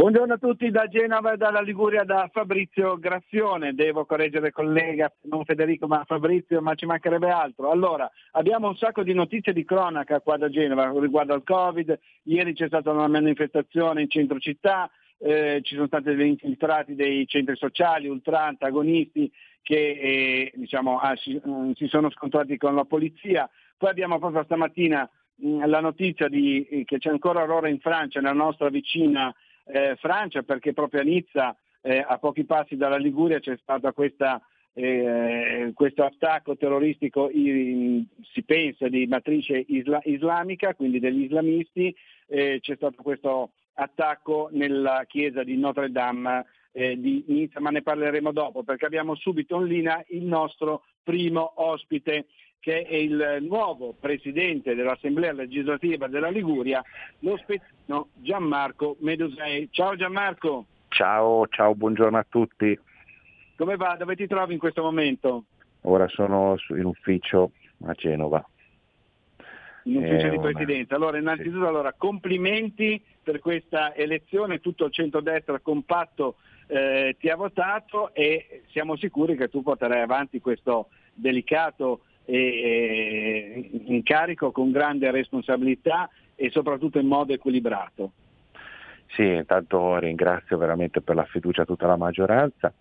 Buongiorno a tutti da Genova e dalla Liguria da Fabrizio Graffione. Devo correggere il collega, non Federico ma Fabrizio, ma ci mancherebbe altro. Allora, abbiamo un sacco di notizie di cronaca qua da Genova riguardo al Covid. Ieri c'è stata una manifestazione in centro città, eh, ci sono stati degli infiltrati dei centri sociali, ultra antagonisti che eh, diciamo, ah, si, mm, si sono scontrati con la polizia. Poi abbiamo proprio stamattina mh, la notizia di, eh, che c'è ancora orrore in Francia, nella nostra vicina eh, Francia, perché proprio a Nizza, eh, a pochi passi dalla Liguria, c'è stato eh, questo attacco terroristico, i- si pensa, di matrice isla- islamica, quindi degli islamisti. C'è stato questo attacco nella chiesa di Notre Dame eh, di Nizza, ma ne parleremo dopo, perché abbiamo subito in linea il nostro primo ospite che è il nuovo presidente dell'Assemblea legislativa della Liguria, lo spezzino Gianmarco Medusei. Ciao Gianmarco, Ciao, ciao, buongiorno a tutti. come va? Dove ti trovi in questo momento? ora sono in ufficio a Genova. in ufficio È di una- presidenza. Allora, innanzitutto, allora, complimenti per questa elezione, tutto il centrodestra compatto eh, ti ha votato e siamo sicuri che tu porterai avanti questo delicato eh, incarico con grande responsabilità e soprattutto in modo equilibrato. Sì, intanto ringrazio veramente per la fiducia a tutta la maggioranza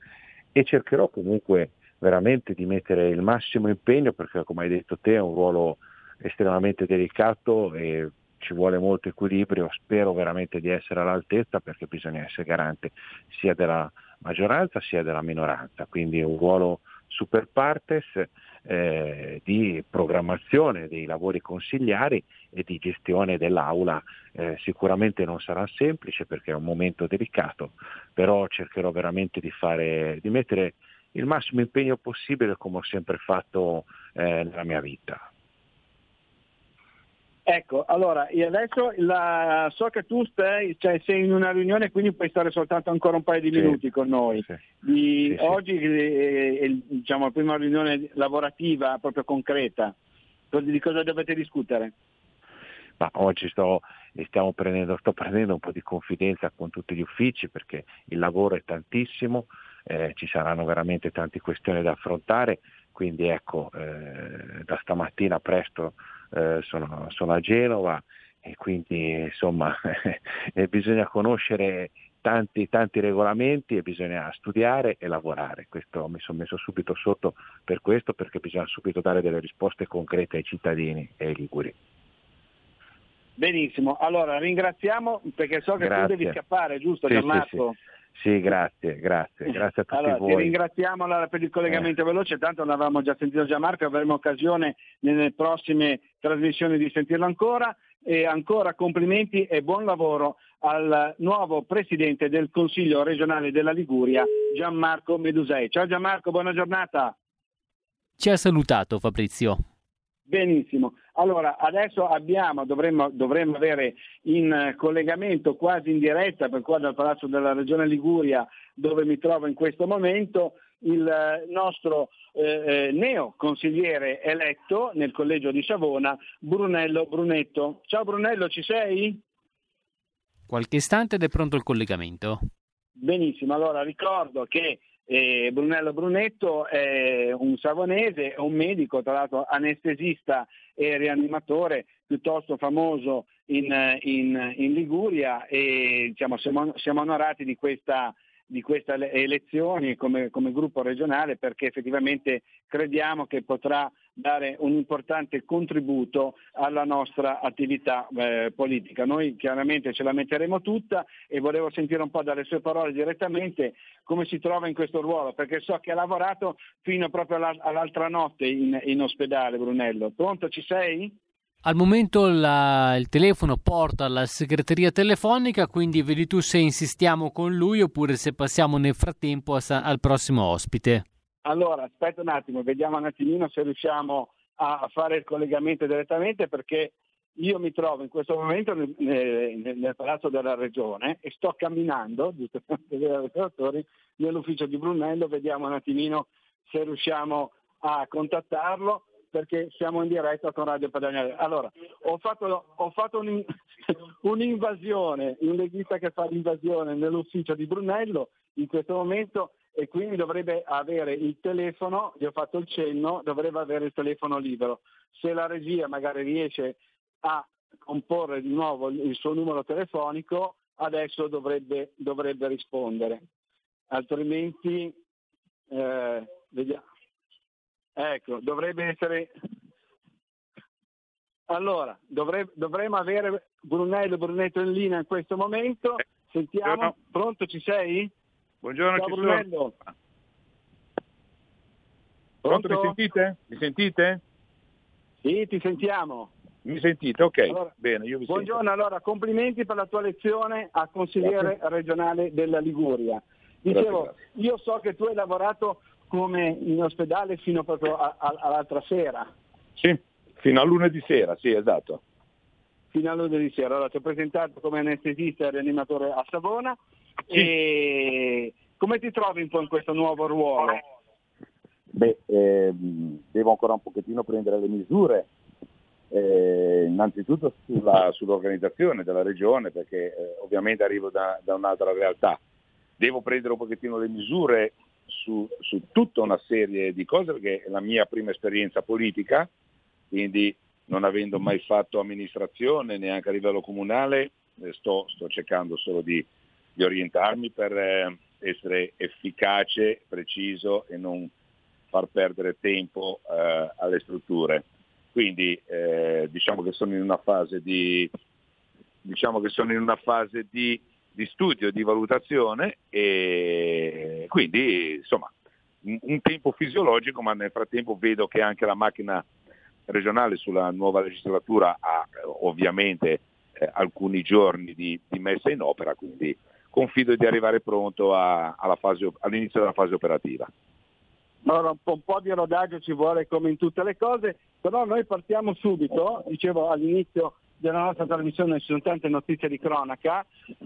e cercherò comunque veramente di mettere il massimo impegno perché come hai detto te è un ruolo estremamente delicato e ci vuole molto equilibrio, spero veramente di essere all'altezza perché bisogna essere garante sia della maggioranza sia della minoranza, quindi un ruolo super partes eh, di programmazione dei lavori consigliari e di gestione dell'aula. Eh, sicuramente non sarà semplice perché è un momento delicato, però cercherò veramente di, fare, di mettere il massimo impegno possibile come ho sempre fatto eh, nella mia vita. Ecco, allora, adesso la- so che tu stai, cioè, sei in una riunione, quindi puoi stare soltanto ancora un paio di Sì. minuti con noi. Di- Sì, sì. Oggi eh, è, il- diciamo, la prima riunione lavorativa proprio concreta. Di cosa dovete discutere? Ma oggi sto, stiamo prendendo, sto prendendo un po' di confidenza con tutti gli uffici perché il lavoro è tantissimo, eh, ci saranno veramente tante questioni da affrontare, quindi ecco, eh, da stamattina presto eh, sono, sono a Genova e quindi insomma eh, bisogna conoscere tanti, tanti regolamenti e bisogna studiare e lavorare. Questo mi sono messo subito sotto per questo perché bisogna subito dare delle risposte concrete ai cittadini e ai liguri. Benissimo, allora ringraziamo perché so che tu Grazie. devi scappare, giusto Sì, Gianmarco? sì, sì. Sì, grazie, grazie, grazie a tutti Allora, ti voi. Eh. ringraziamo allora per il collegamento veloce, tanto l'avevamo già sentito Gianmarco, avremo occasione nelle prossime trasmissioni di sentirlo ancora e ancora complimenti e buon lavoro al nuovo presidente del Consiglio regionale della Liguria, Gianmarco Medusei. Ciao Gianmarco, buona giornata. Ci ha salutato Fabrizio. Benissimo, allora adesso abbiamo, dovremmo, dovremmo avere in collegamento quasi in diretta per qua dal Palazzo della Regione Liguria dove mi trovo in questo momento il eh, nostro eh, eh, neo consigliere eletto nel collegio di Savona, Brunello Brunetto. Ciao Brunello, ci sei? Qualche istante ed è pronto il collegamento. Benissimo, allora ricordo che eh, Brunello Brunetto è un savonese, è un medico, tra l'altro anestesista e rianimatore piuttosto famoso in, in- in Liguria. E diciamo, siamo, siamo onorati di questa, di queste ele- elezioni come, come gruppo regionale perché effettivamente crediamo che potrà dare un importante contributo alla nostra attività eh, politica. Noi chiaramente ce la metteremo tutta e volevo sentire un po' dalle sue parole direttamente come si trova in questo ruolo, perché so che ha lavorato fino proprio alla- all'altra notte in, in ospedale, Brunello. Pronto, ci sei? Al momento la- il telefono porta alla segreteria telefonica, quindi vedi tu se insistiamo con lui oppure se passiamo nel frattempo a al prossimo ospite. Allora, aspetta un attimo, vediamo un attimino se riusciamo a fare il collegamento direttamente perché io mi trovo in questo momento nel, nel- nel Palazzo della Regione e sto camminando, nell'ufficio di Brunello, vediamo un attimino se riusciamo a contattarlo perché siamo in diretta con Radio Padania. Allora, ho fatto, ho fatto un- un'invasione, un leghista che fa l'invasione nell'ufficio di Brunello in questo momento e quindi dovrebbe avere il telefono, gli ho fatto il cenno, dovrebbe avere il telefono libero. Se la regia magari riesce a comporre di nuovo il suo numero telefonico, adesso dovrebbe, dovrebbe rispondere. Altrimenti, eh, vediamo. Ecco, dovrebbe essere... Allora, dovre- dovremmo avere Brunello Brunetto in linea in questo momento. Sentiamo. Buongiorno. Pronto, ci sei? Buongiorno, Ciao ci sono. Brunello. Pronto, mi Pronto? sentite? Mi sentite? Sì, ti sentiamo. Mi sentite? Ok, Allora, bene, io vi sento. Buongiorno, allora complimenti per la tua elezione a consigliere regionale della Liguria. Dicevo, Grazie, io so che tu hai lavorato come in ospedale fino proprio a- a- all'altra sera, Sì, fino a lunedì sera, sì, esatto. fino a lunedì sera. Allora ti ho presentato come anestesista e rianimatore a Savona e come ti trovi un po' in questo nuovo ruolo? Beh, ehm, devo ancora un pochettino prendere le misure, eh, innanzitutto sulla- sull'organizzazione della regione, perché eh, ovviamente arrivo da, da un'altra realtà. Devo prendere un pochettino le misure su, su tutta una serie di cose, perché è la mia prima esperienza politica, quindi non avendo mai fatto amministrazione neanche a livello comunale, eh, sto, sto cercando solo di, di orientarmi per eh, essere efficace, preciso e non far perdere tempo eh, alle strutture. Quindi eh, diciamo che sono in una fase di, diciamo una fase di, di studio, di valutazione e quindi insomma un, un tempo fisiologico, ma nel frattempo vedo che anche la macchina regionale sulla nuova legislatura ha ovviamente eh, alcuni giorni di, di messa in opera, quindi confido di arrivare pronto a- fase- all'inizio della fase operativa. Allora, un po', di rodaggio ci vuole come in tutte le cose, però noi partiamo subito, dicevo all'inizio della nostra trasmissione ci sono tante notizie di cronaca,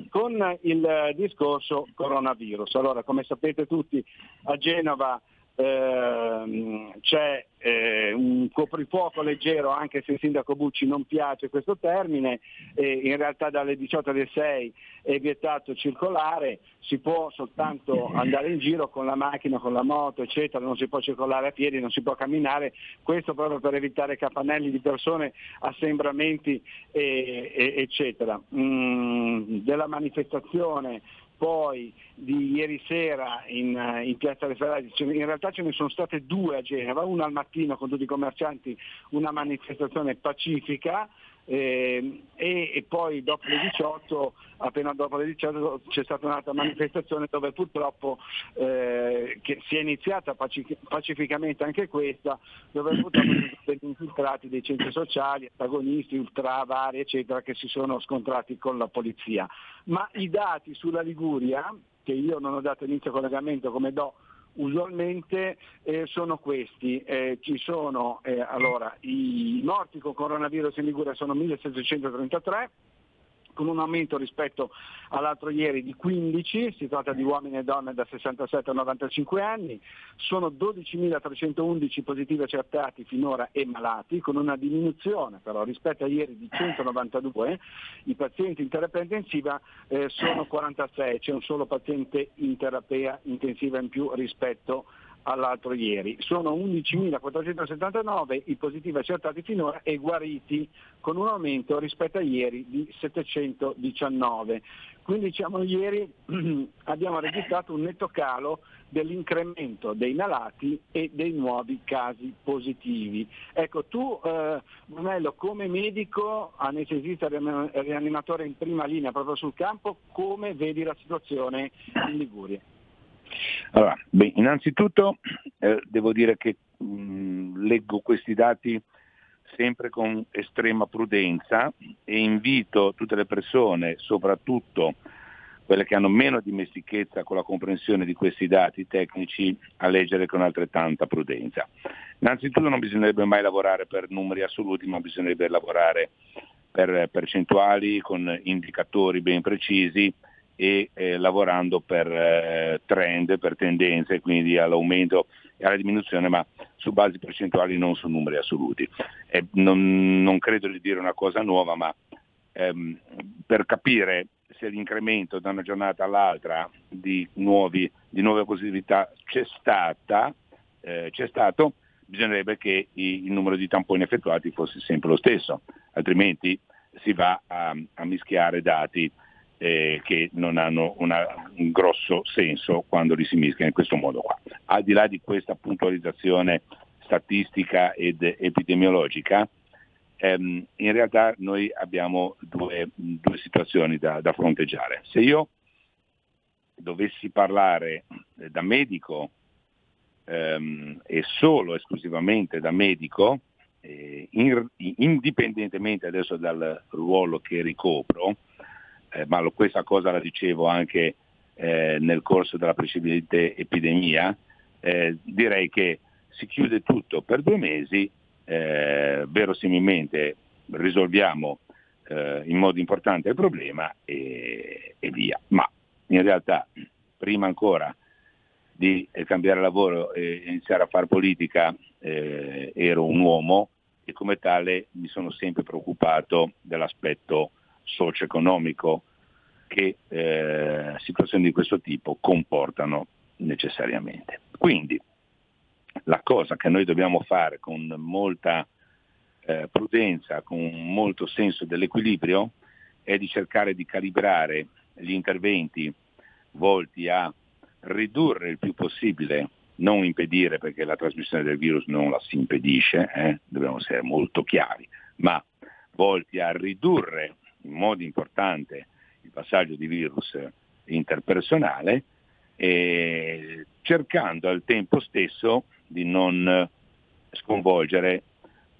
con il discorso coronavirus. Allora, come sapete tutti, a Genova ehm, c'è eh, un coprifuoco leggero, anche se il sindaco Bucci non piace questo termine, e in realtà dalle 18 alle 6 è vietato circolare, si può soltanto andare in giro con la macchina, con la moto, eccetera, non si può circolare a piedi, non si può camminare, questo proprio per evitare capannelli di persone, assembramenti, e- e- eccetera. Mm, della manifestazione poi di ieri sera in, eh, in Piazza delle Ferrari, in realtà ce ne sono state due a Genova, una al mattino con tutti i commercianti, una manifestazione pacifica e, e poi dopo le 18, appena dopo le 18 c'è stata un'altra manifestazione dove purtroppo eh, si è iniziata paci- pacificamente anche questa, dove purtroppo sono stati infiltrati dei centri sociali, antagonisti, ultra vari, eccetera, che si sono scontrati con la polizia. Ma i dati sulla Liguria, che io non ho dato inizio collegamento come do usualmente eh, sono questi. Eh, ci sono eh, allora i morti con coronavirus in Liguria sono 1733 con un aumento rispetto all'altro ieri di 15, si tratta di uomini e donne da 67 a 95 anni, sono 12.311 positivi accertati finora e malati, con una diminuzione però rispetto a ieri di 192, i pazienti in terapia intensiva eh, sono 46, c'è un solo paziente in terapia intensiva in più rispetto all'altro ieri. Sono 11.479 i positivi accertati finora e guariti con un aumento rispetto a ieri di 719. Quindi diciamo ieri abbiamo registrato un netto calo dell'incremento dei malati e dei nuovi casi positivi. Ecco, tu eh, Brunello come medico, anestesista rianimatore in prima linea proprio sul campo, come vedi la situazione in Liguria? Allora, beh, innanzitutto eh, devo dire che mh, leggo questi dati sempre con estrema prudenza e invito tutte le persone, soprattutto quelle che hanno meno dimestichezza con la comprensione di questi dati tecnici, a leggere con altrettanta prudenza. Innanzitutto non bisognerebbe mai lavorare per numeri assoluti, ma bisognerebbe lavorare per percentuali, con indicatori ben precisi e eh, lavorando per eh, trend, per tendenze, quindi all'aumento e alla diminuzione, ma su basi percentuali, non su numeri assoluti. Eh, non, non credo di dire una cosa nuova, ma ehm, per capire se l'incremento da una giornata all'altra di, nuovi, di nuove positività c'è, stata, eh, c'è stato, bisognerebbe che il numero di tamponi effettuati fosse sempre lo stesso, altrimenti si va a, a mischiare dati eh, che non hanno una- un grosso senso quando li si mischia in questo modo qua. Al di là di questa puntualizzazione statistica ed epidemiologica, ehm, in realtà noi abbiamo due, due situazioni da, da fronteggiare. Se io dovessi parlare eh, da medico ehm, e solo esclusivamente da medico, eh, in- indipendentemente adesso dal ruolo che ricopro, eh, ma lo- questa cosa la dicevo anche eh, nel corso della precedente epidemia, eh, direi che si chiude tutto per due mesi, eh, verosimilmente risolviamo eh, in modo importante il problema e, e via. Ma in realtà prima ancora di eh, cambiare lavoro e iniziare a fare politica eh, ero un uomo e come tale mi sono sempre preoccupato dell'aspetto socio-economico che eh, situazioni di questo tipo comportano necessariamente. Quindi la cosa che noi dobbiamo fare con molta eh, prudenza, con molto senso dell'equilibrio, è di cercare di calibrare gli interventi volti a ridurre il più possibile, non impedire perché la trasmissione del virus non la si impedisce, eh, dobbiamo essere molto chiari, ma volti a ridurre in modo importante il passaggio di virus interpersonale e cercando al tempo stesso di non sconvolgere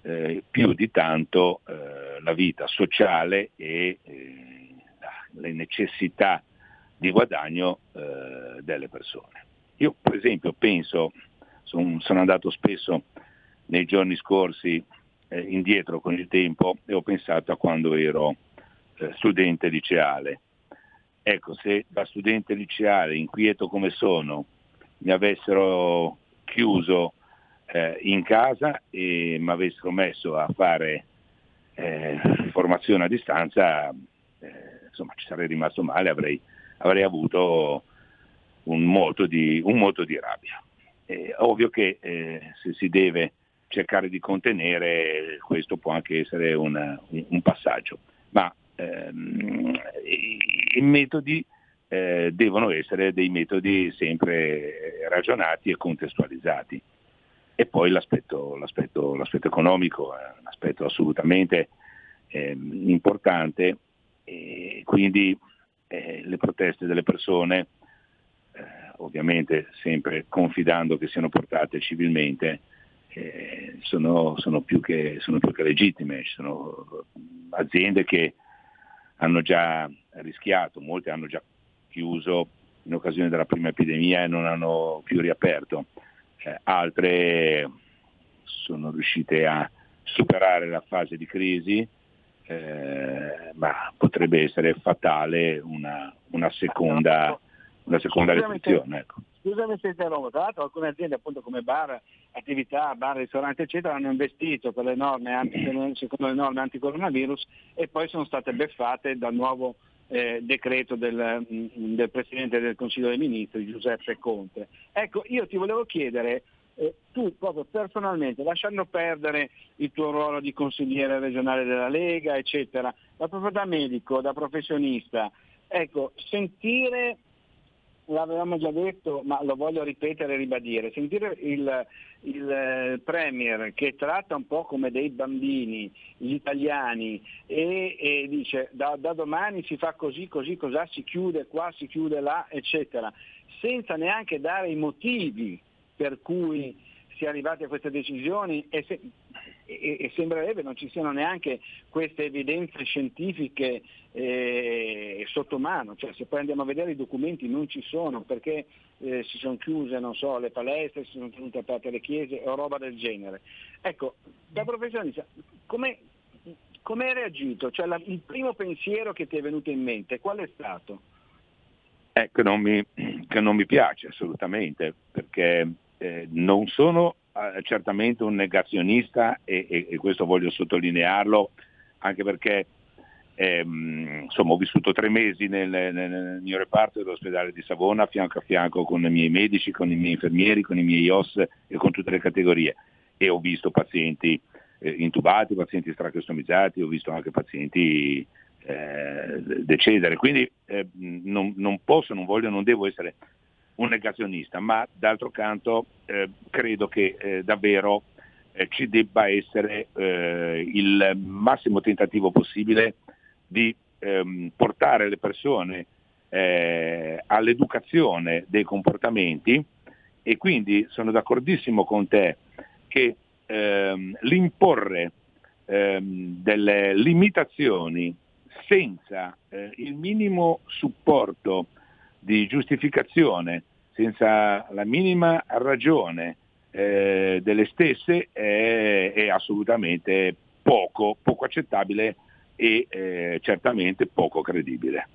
eh, più di tanto eh, la vita sociale e eh, le necessità di guadagno eh, delle persone. Io per esempio penso, son, sono andato spesso nei giorni scorsi eh, indietro con il tempo e ho pensato a quando ero eh, studente liceale. Ecco, se da studente liceale, inquieto come sono, mi avessero chiuso eh, in casa e mi avessero messo a fare eh, formazione a distanza, eh, insomma ci sarei rimasto male, avrei, avrei avuto un moto di, un moto di rabbia. È ovvio che eh, se si deve cercare di contenere, questo può anche essere un, un, passaggio, ma ehm, i, i, metodi eh, devono essere dei metodi sempre ragionati e contestualizzati. E poi l'aspetto, l'aspetto, l'aspetto economico è un aspetto assolutamente eh, importante e quindi eh, le proteste delle persone, eh, ovviamente sempre confidando che siano portate civilmente, eh, sono, sono, più che, sono più che legittime. Ci sono aziende che hanno già rischiato, molte hanno già chiuso in occasione della prima epidemia e non hanno più riaperto eh, altre sono riuscite a superare la fase di crisi, eh, ma potrebbe essere fatale una, una seconda, una seconda restrizione. Ecco. Scusami se interrompo, tra l'altro alcune aziende appunto come bar, attività, bar, ristoranti eccetera hanno investito per le norme anti, secondo le norme anticoronavirus e poi sono state beffate dal nuovo eh, decreto del, mm, del, Presidente del Consiglio dei Ministri, Giuseppe Conte. Ecco, io ti volevo chiedere, eh, tu proprio personalmente, lasciando perdere il tuo ruolo di consigliere regionale della Lega, eccetera, ma proprio da medico, da professionista, ecco, sentire l'avevamo già detto, ma lo voglio ripetere e ribadire, sentire il, il eh, Premier che tratta un po' come dei bambini gli italiani e, e dice da, da, domani si fa così, così, cos'ha, si chiude qua, si chiude là, eccetera, senza neanche dare i motivi per cui si è arrivati a queste decisioni e, se, e, e sembrerebbe non ci siano neanche queste evidenze scientifiche eh, sotto mano, cioè se poi andiamo a vedere i documenti non ci sono perché eh, si sono chiuse so, le palestre, si sono tenute aperte le chiese o roba del genere. Ecco, da professionista, come hai reagito? Cioè, la, il primo pensiero che ti è venuto in mente, qual è stato? Eh, non mi, che non mi piace assolutamente, perché eh, non sono eh, certamente un negazionista e, e, e, questo voglio sottolinearlo, anche perché ehm, insomma, ho vissuto tre mesi nel, nel, nel, mio reparto dell'ospedale di Savona, fianco a fianco con i miei medici, con i miei infermieri, con i miei OS e con tutte le categorie. E ho visto pazienti eh, intubati, pazienti strachestomizzati, ho visto anche pazienti eh, decedere, quindi eh, non, non posso, non voglio, non devo essere un negazionista, ma d'altro canto eh, credo che eh, davvero eh, ci debba essere eh, il massimo tentativo possibile di ehm, portare le persone eh, all'educazione dei comportamenti. E quindi sono d'accordissimo con te che ehm, l'imporre ehm, delle limitazioni senza eh, il minimo supporto di giustificazione senza la minima ragione eh, delle stesse è, è, assolutamente poco, poco accettabile e eh, certamente poco credibile.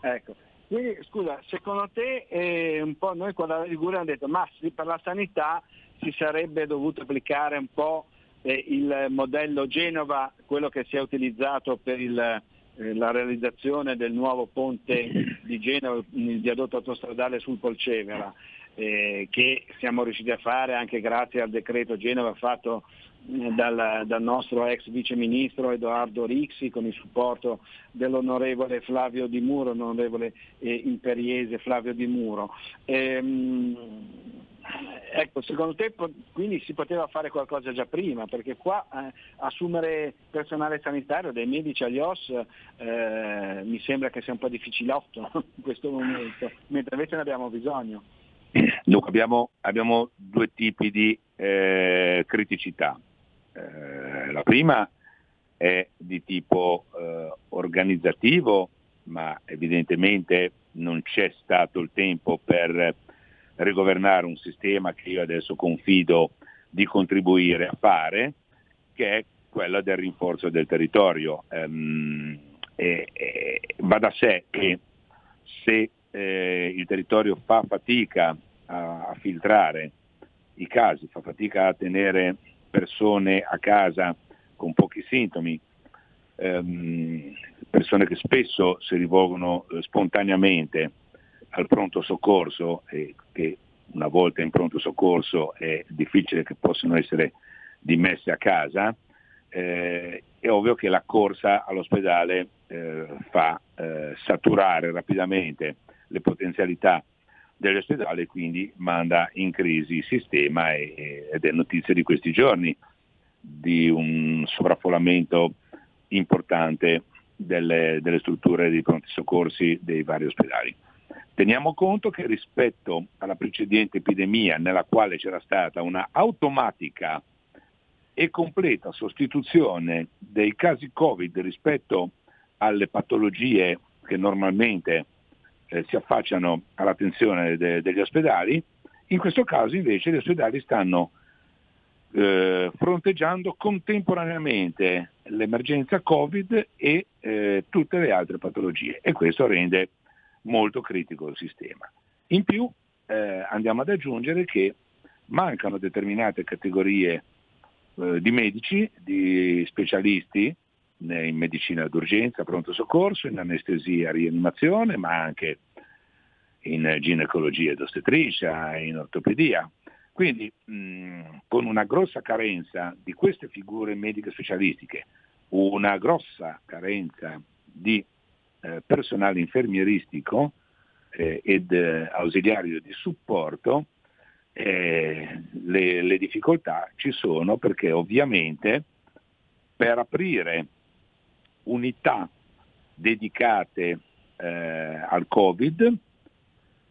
Ecco, quindi scusa, secondo te eh, un po' noi qua da Liguria abbiamo detto ma per la sanità si sarebbe dovuto applicare un po' eh, il modello Genova, quello che si è utilizzato per il, la realizzazione del nuovo ponte di Genova, il viadotto autostradale sul Polcevera, eh, che siamo riusciti a fare anche grazie al decreto Genova fatto eh, dal, dal, nostro ex vice ministro Edoardo Rixi con il supporto dell'onorevole Flavio Di Muro, l'onorevole eh, imperiese Flavio Di Muro. Ehm, ecco, secondo te quindi si poteva fare qualcosa già prima, perché qua eh, assumere personale sanitario, dei medici agli OS, eh, mi sembra che sia un po' difficilotto in questo momento, mentre invece ne abbiamo bisogno. Dunque abbiamo, abbiamo due tipi di eh, criticità. Eh, la prima è di tipo eh, organizzativo, ma evidentemente non c'è stato il tempo per rigovernare un sistema che io adesso confido di contribuire a fare, che è quella del rinforzo del territorio. Um, e, e, va da sé che se eh, il territorio fa fatica a, a, filtrare i casi, fa fatica a tenere persone a casa con pochi sintomi, ehm, persone che spesso si rivolgono eh, spontaneamente al pronto soccorso e che una volta in pronto soccorso è difficile che possano essere dimesse a casa, eh, è ovvio che la corsa all'ospedale eh, fa eh, saturare rapidamente le potenzialità degli ospedali e quindi manda in crisi il sistema e, ed è notizia di questi giorni di un sovraffollamento importante delle, delle strutture di pronti soccorsi dei vari ospedali. Teniamo conto che rispetto alla precedente epidemia nella quale c'era stata una automatica e completa sostituzione dei casi Covid rispetto alle patologie che normalmente eh, si affacciano all'attenzione de- degli ospedali, in questo caso invece gli ospedali stanno eh, fronteggiando contemporaneamente l'emergenza Covid e eh, tutte le altre patologie e questo rende molto critico il sistema. In più eh, andiamo ad aggiungere che mancano determinate categorie eh, di medici, di specialisti in medicina d'urgenza, pronto soccorso, in anestesia, rianimazione, ma anche in ginecologia ed ostetricia, in ortopedia. Quindi mh, con una grossa carenza di queste figure mediche specialistiche, una grossa carenza di eh, personale infermieristico eh, ed eh, ausiliario di supporto, eh, le, le difficoltà ci sono perché ovviamente per aprire unità dedicate eh, al Covid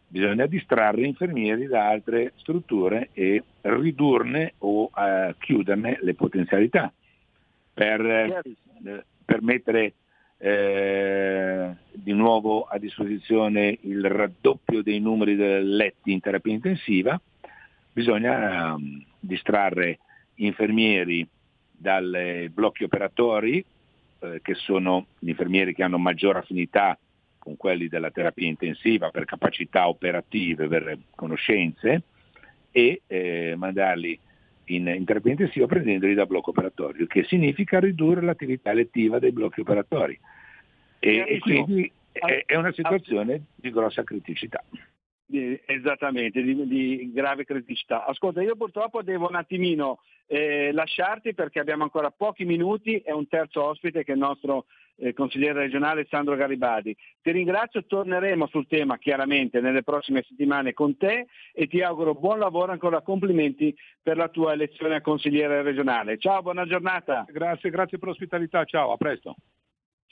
bisogna distrarre infermieri da altre strutture e ridurne o eh, chiuderne le potenzialità per, eh, per mettere eh, di nuovo a disposizione il raddoppio dei numeri dei letti in terapia intensiva, bisogna um, distrarre infermieri dai blocchi operatori, eh, che sono gli infermieri che hanno maggior affinità con quelli della terapia intensiva per capacità operative, per conoscenze, e eh, mandarli in, in terapia intensiva prendendoli da blocco operatorio, che significa ridurre l'attività lettiva dei blocchi operatori. E, e quindi è, è una situazione di grossa criticità. Esattamente, di, di, grave criticità. Ascolta, io purtroppo devo un attimino eh, lasciarti perché abbiamo ancora pochi minuti e un terzo ospite che è il nostro eh, consigliere regionale Sandro Garibadi. Ti ringrazio, torneremo sul tema chiaramente nelle prossime settimane con te e ti auguro buon lavoro, ancora complimenti per la tua elezione a consigliere regionale. Ciao, buona giornata. Grazie, grazie per l'ospitalità, ciao, a presto.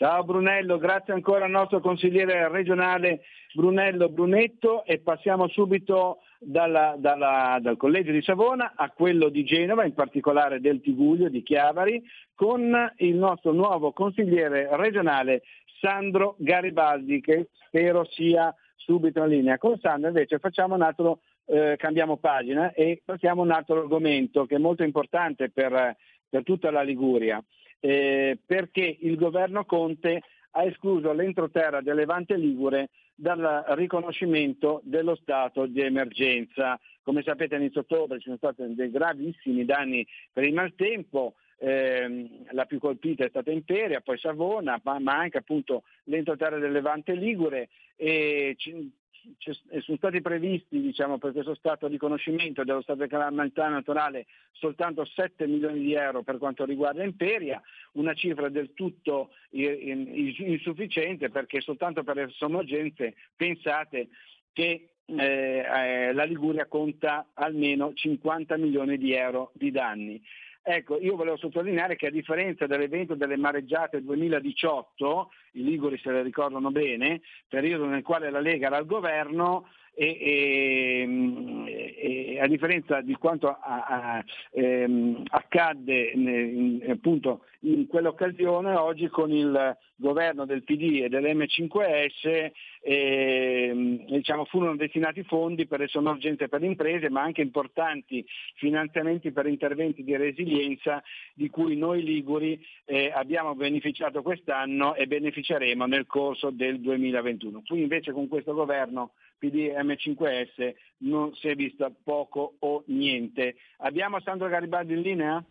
Ciao Brunello, grazie ancora al nostro consigliere regionale Brunello Brunetto e passiamo subito dalla, dalla, dal collegio di Savona a quello di Genova, in particolare del Tiguglio di Chiavari, con il nostro nuovo consigliere regionale Sandro Garibaldi che spero sia subito in linea. Con Sandro invece facciamo un altro, eh, cambiamo pagina e passiamo a un altro argomento che è molto importante per, per tutta la Liguria eh, perché il governo Conte ha escluso l'entroterra del Levante Ligure dal riconoscimento dello stato di emergenza. Come sapete all'inizio ottobre ci sono stati dei gravissimi danni per il maltempo, ehm, la più colpita è stata Imperia, poi Savona, ma, ma anche appunto l'entroterra del Levante Ligure e ci, sono stati previsti diciamo, per questo stato di riconoscimento dello stato di calamità naturale soltanto 7 milioni di euro per quanto riguarda Imperia, una cifra del tutto insufficiente perché soltanto per le sommergenze pensate che eh, eh, la Liguria conta almeno 50 milioni di euro di danni. Ecco, io volevo sottolineare che a differenza dell'evento delle mareggiate 2018, i Liguri se le ricordano bene, periodo nel quale la Lega era al governo, e, e, e, a differenza di quanto a, a, ehm, accadde in, appunto in quell'occasione, oggi con il governo del PD e dell'M5S eh, diciamo, furono destinati fondi per le sonorgenze per le imprese, ma anche importanti finanziamenti per interventi di resilienza di cui noi Liguri eh, abbiamo beneficiato quest'anno e beneficeremo nel corso del 2021. Qui invece con questo governo PD M5S non si è visto poco o niente. Abbiamo Sandro Garibaldi in linea?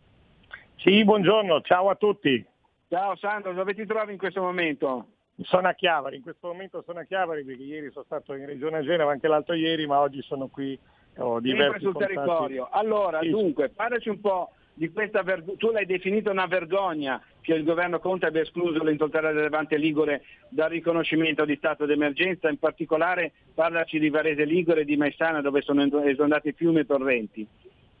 Sì, buongiorno, ciao a tutti. Ciao Sandro, dove ti trovi in questo momento? Sono a Chiavari, in questo momento sono a Chiavari perché ieri sono stato in Regione Genova, anche l'altro ieri, ma oggi sono qui. Ho diversi Sempre sul contatti. territorio. Allora, Sì. dunque, parlaci un po' di questa vergogna. Tu l'hai definita una vergogna che il governo Conte abbia escluso l'entroterra del Levante Ligure dal riconoscimento di stato d'emergenza. In particolare parlaci di Varese Ligure e di Maissana dove sono esondati fiumi e torrenti.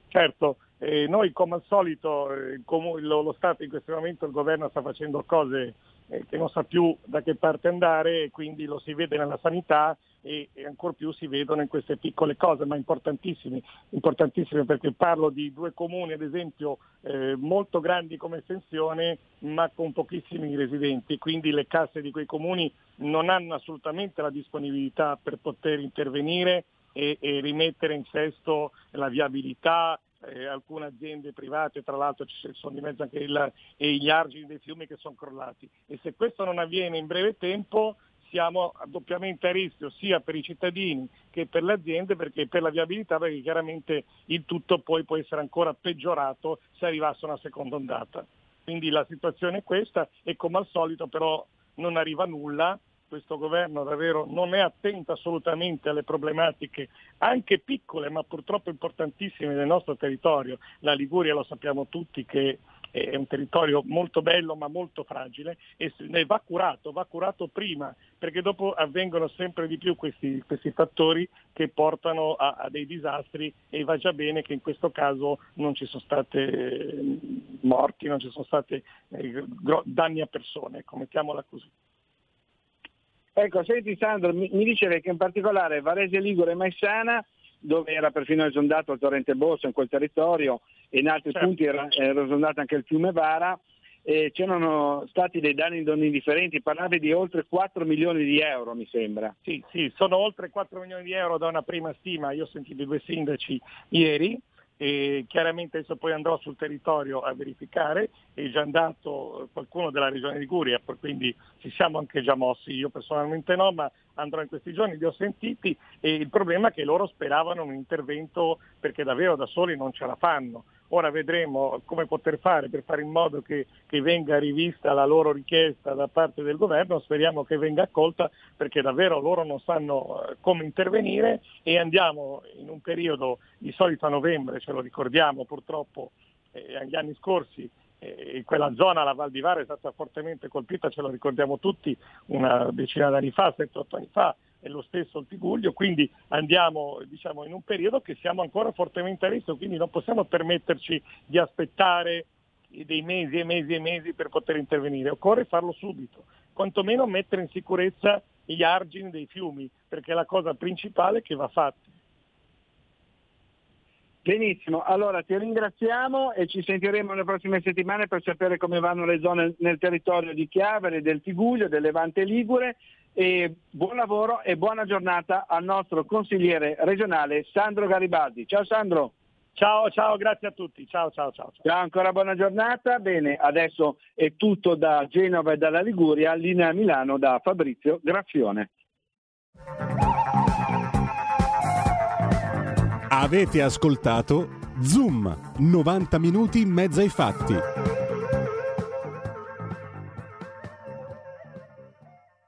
Certo, eh, noi come al solito, eh, il comu- lo, lo Stato in questo momento, il governo sta facendo cose eh, che non sa più da che parte andare e quindi lo si vede nella sanità e, e ancor più si vedono in queste piccole cose, ma importantissime, importantissime perché parlo di due comuni ad esempio eh, molto grandi come estensione ma con pochissimi residenti, quindi le casse di quei comuni non hanno assolutamente la disponibilità per poter intervenire e, e rimettere in sesto la viabilità, eh, alcune aziende private, tra l'altro ci sono di mezzo anche il, gli argini dei fiumi che sono crollati. E se questo non avviene in breve tempo siamo doppiamente a rischio sia per i cittadini che per le aziende perché per la viabilità perché chiaramente il tutto poi può essere ancora peggiorato se arrivasse una seconda ondata. Quindi la situazione è questa e come al solito però non arriva nulla, questo governo davvero non è attento assolutamente alle problematiche anche piccole ma purtroppo importantissime del nostro territorio. La Liguria lo sappiamo tutti che è un territorio molto bello ma molto fragile e va curato, va curato prima perché dopo avvengono sempre di più questi, questi fattori che portano a, a dei disastri e va già bene che in questo caso non ci sono stati morti, non ci sono stati eh, danni a persone, mettiamola così. Ecco, senti Sandro, mi, mi dicevi che in particolare Varese Ligure e Maissana, dove era perfino esondato il torrente Bosso in quel territorio e in altri Certo. punti era, era esondato anche il fiume Vara, e c'erano stati dei danni non indifferenti, parlavi di oltre 4 milioni di euro mi sembra. Sì, sì, sono oltre 4 milioni di euro da una prima stima, io ho sentito i due sindaci ieri e chiaramente adesso poi andrò sul territorio a verificare, è già andato qualcuno della regione Liguria, quindi ci siamo anche già mossi, io personalmente no, ma andrò in questi giorni, li ho sentiti. E il problema è che loro speravano un intervento perché davvero da soli non ce la fanno. Ora vedremo come poter fare per fare in modo che, che venga rivista la loro richiesta da parte del governo, speriamo che venga accolta perché davvero loro non sanno eh, come intervenire. E andiamo in un periodo di solito a novembre, ce lo ricordiamo purtroppo eh, agli anni scorsi, eh, quella zona, la Val di Vara, è stata fortemente colpita, ce lo ricordiamo tutti, una decina d'anni fa, 7-8 anni fa, e lo stesso il Tiguglio, quindi andiamo diciamo, in un periodo che siamo ancora fortemente a rischio, quindi non possiamo permetterci di aspettare dei mesi e mesi e mesi per poter intervenire, occorre farlo subito, quantomeno mettere in sicurezza gli argini dei fiumi, perché è la cosa principale che va fatta. Benissimo, allora ti ringraziamo e ci sentiremo nelle prossime settimane per sapere come vanno le zone nel territorio di Chiavere, del Tiguglio, del Levante Ligure e buon lavoro e buona giornata al nostro consigliere regionale Sandro Garibaldi. Ciao Sandro. Ciao, ciao, grazie a tutti. Ciao, ciao, ciao. ciao. Ciao, ancora buona giornata. Bene, adesso è tutto da Genova e dalla Liguria, linea Milano da Fabrizio Graffione. Avete ascoltato Zoom, 90 minuti in mezzo ai fatti.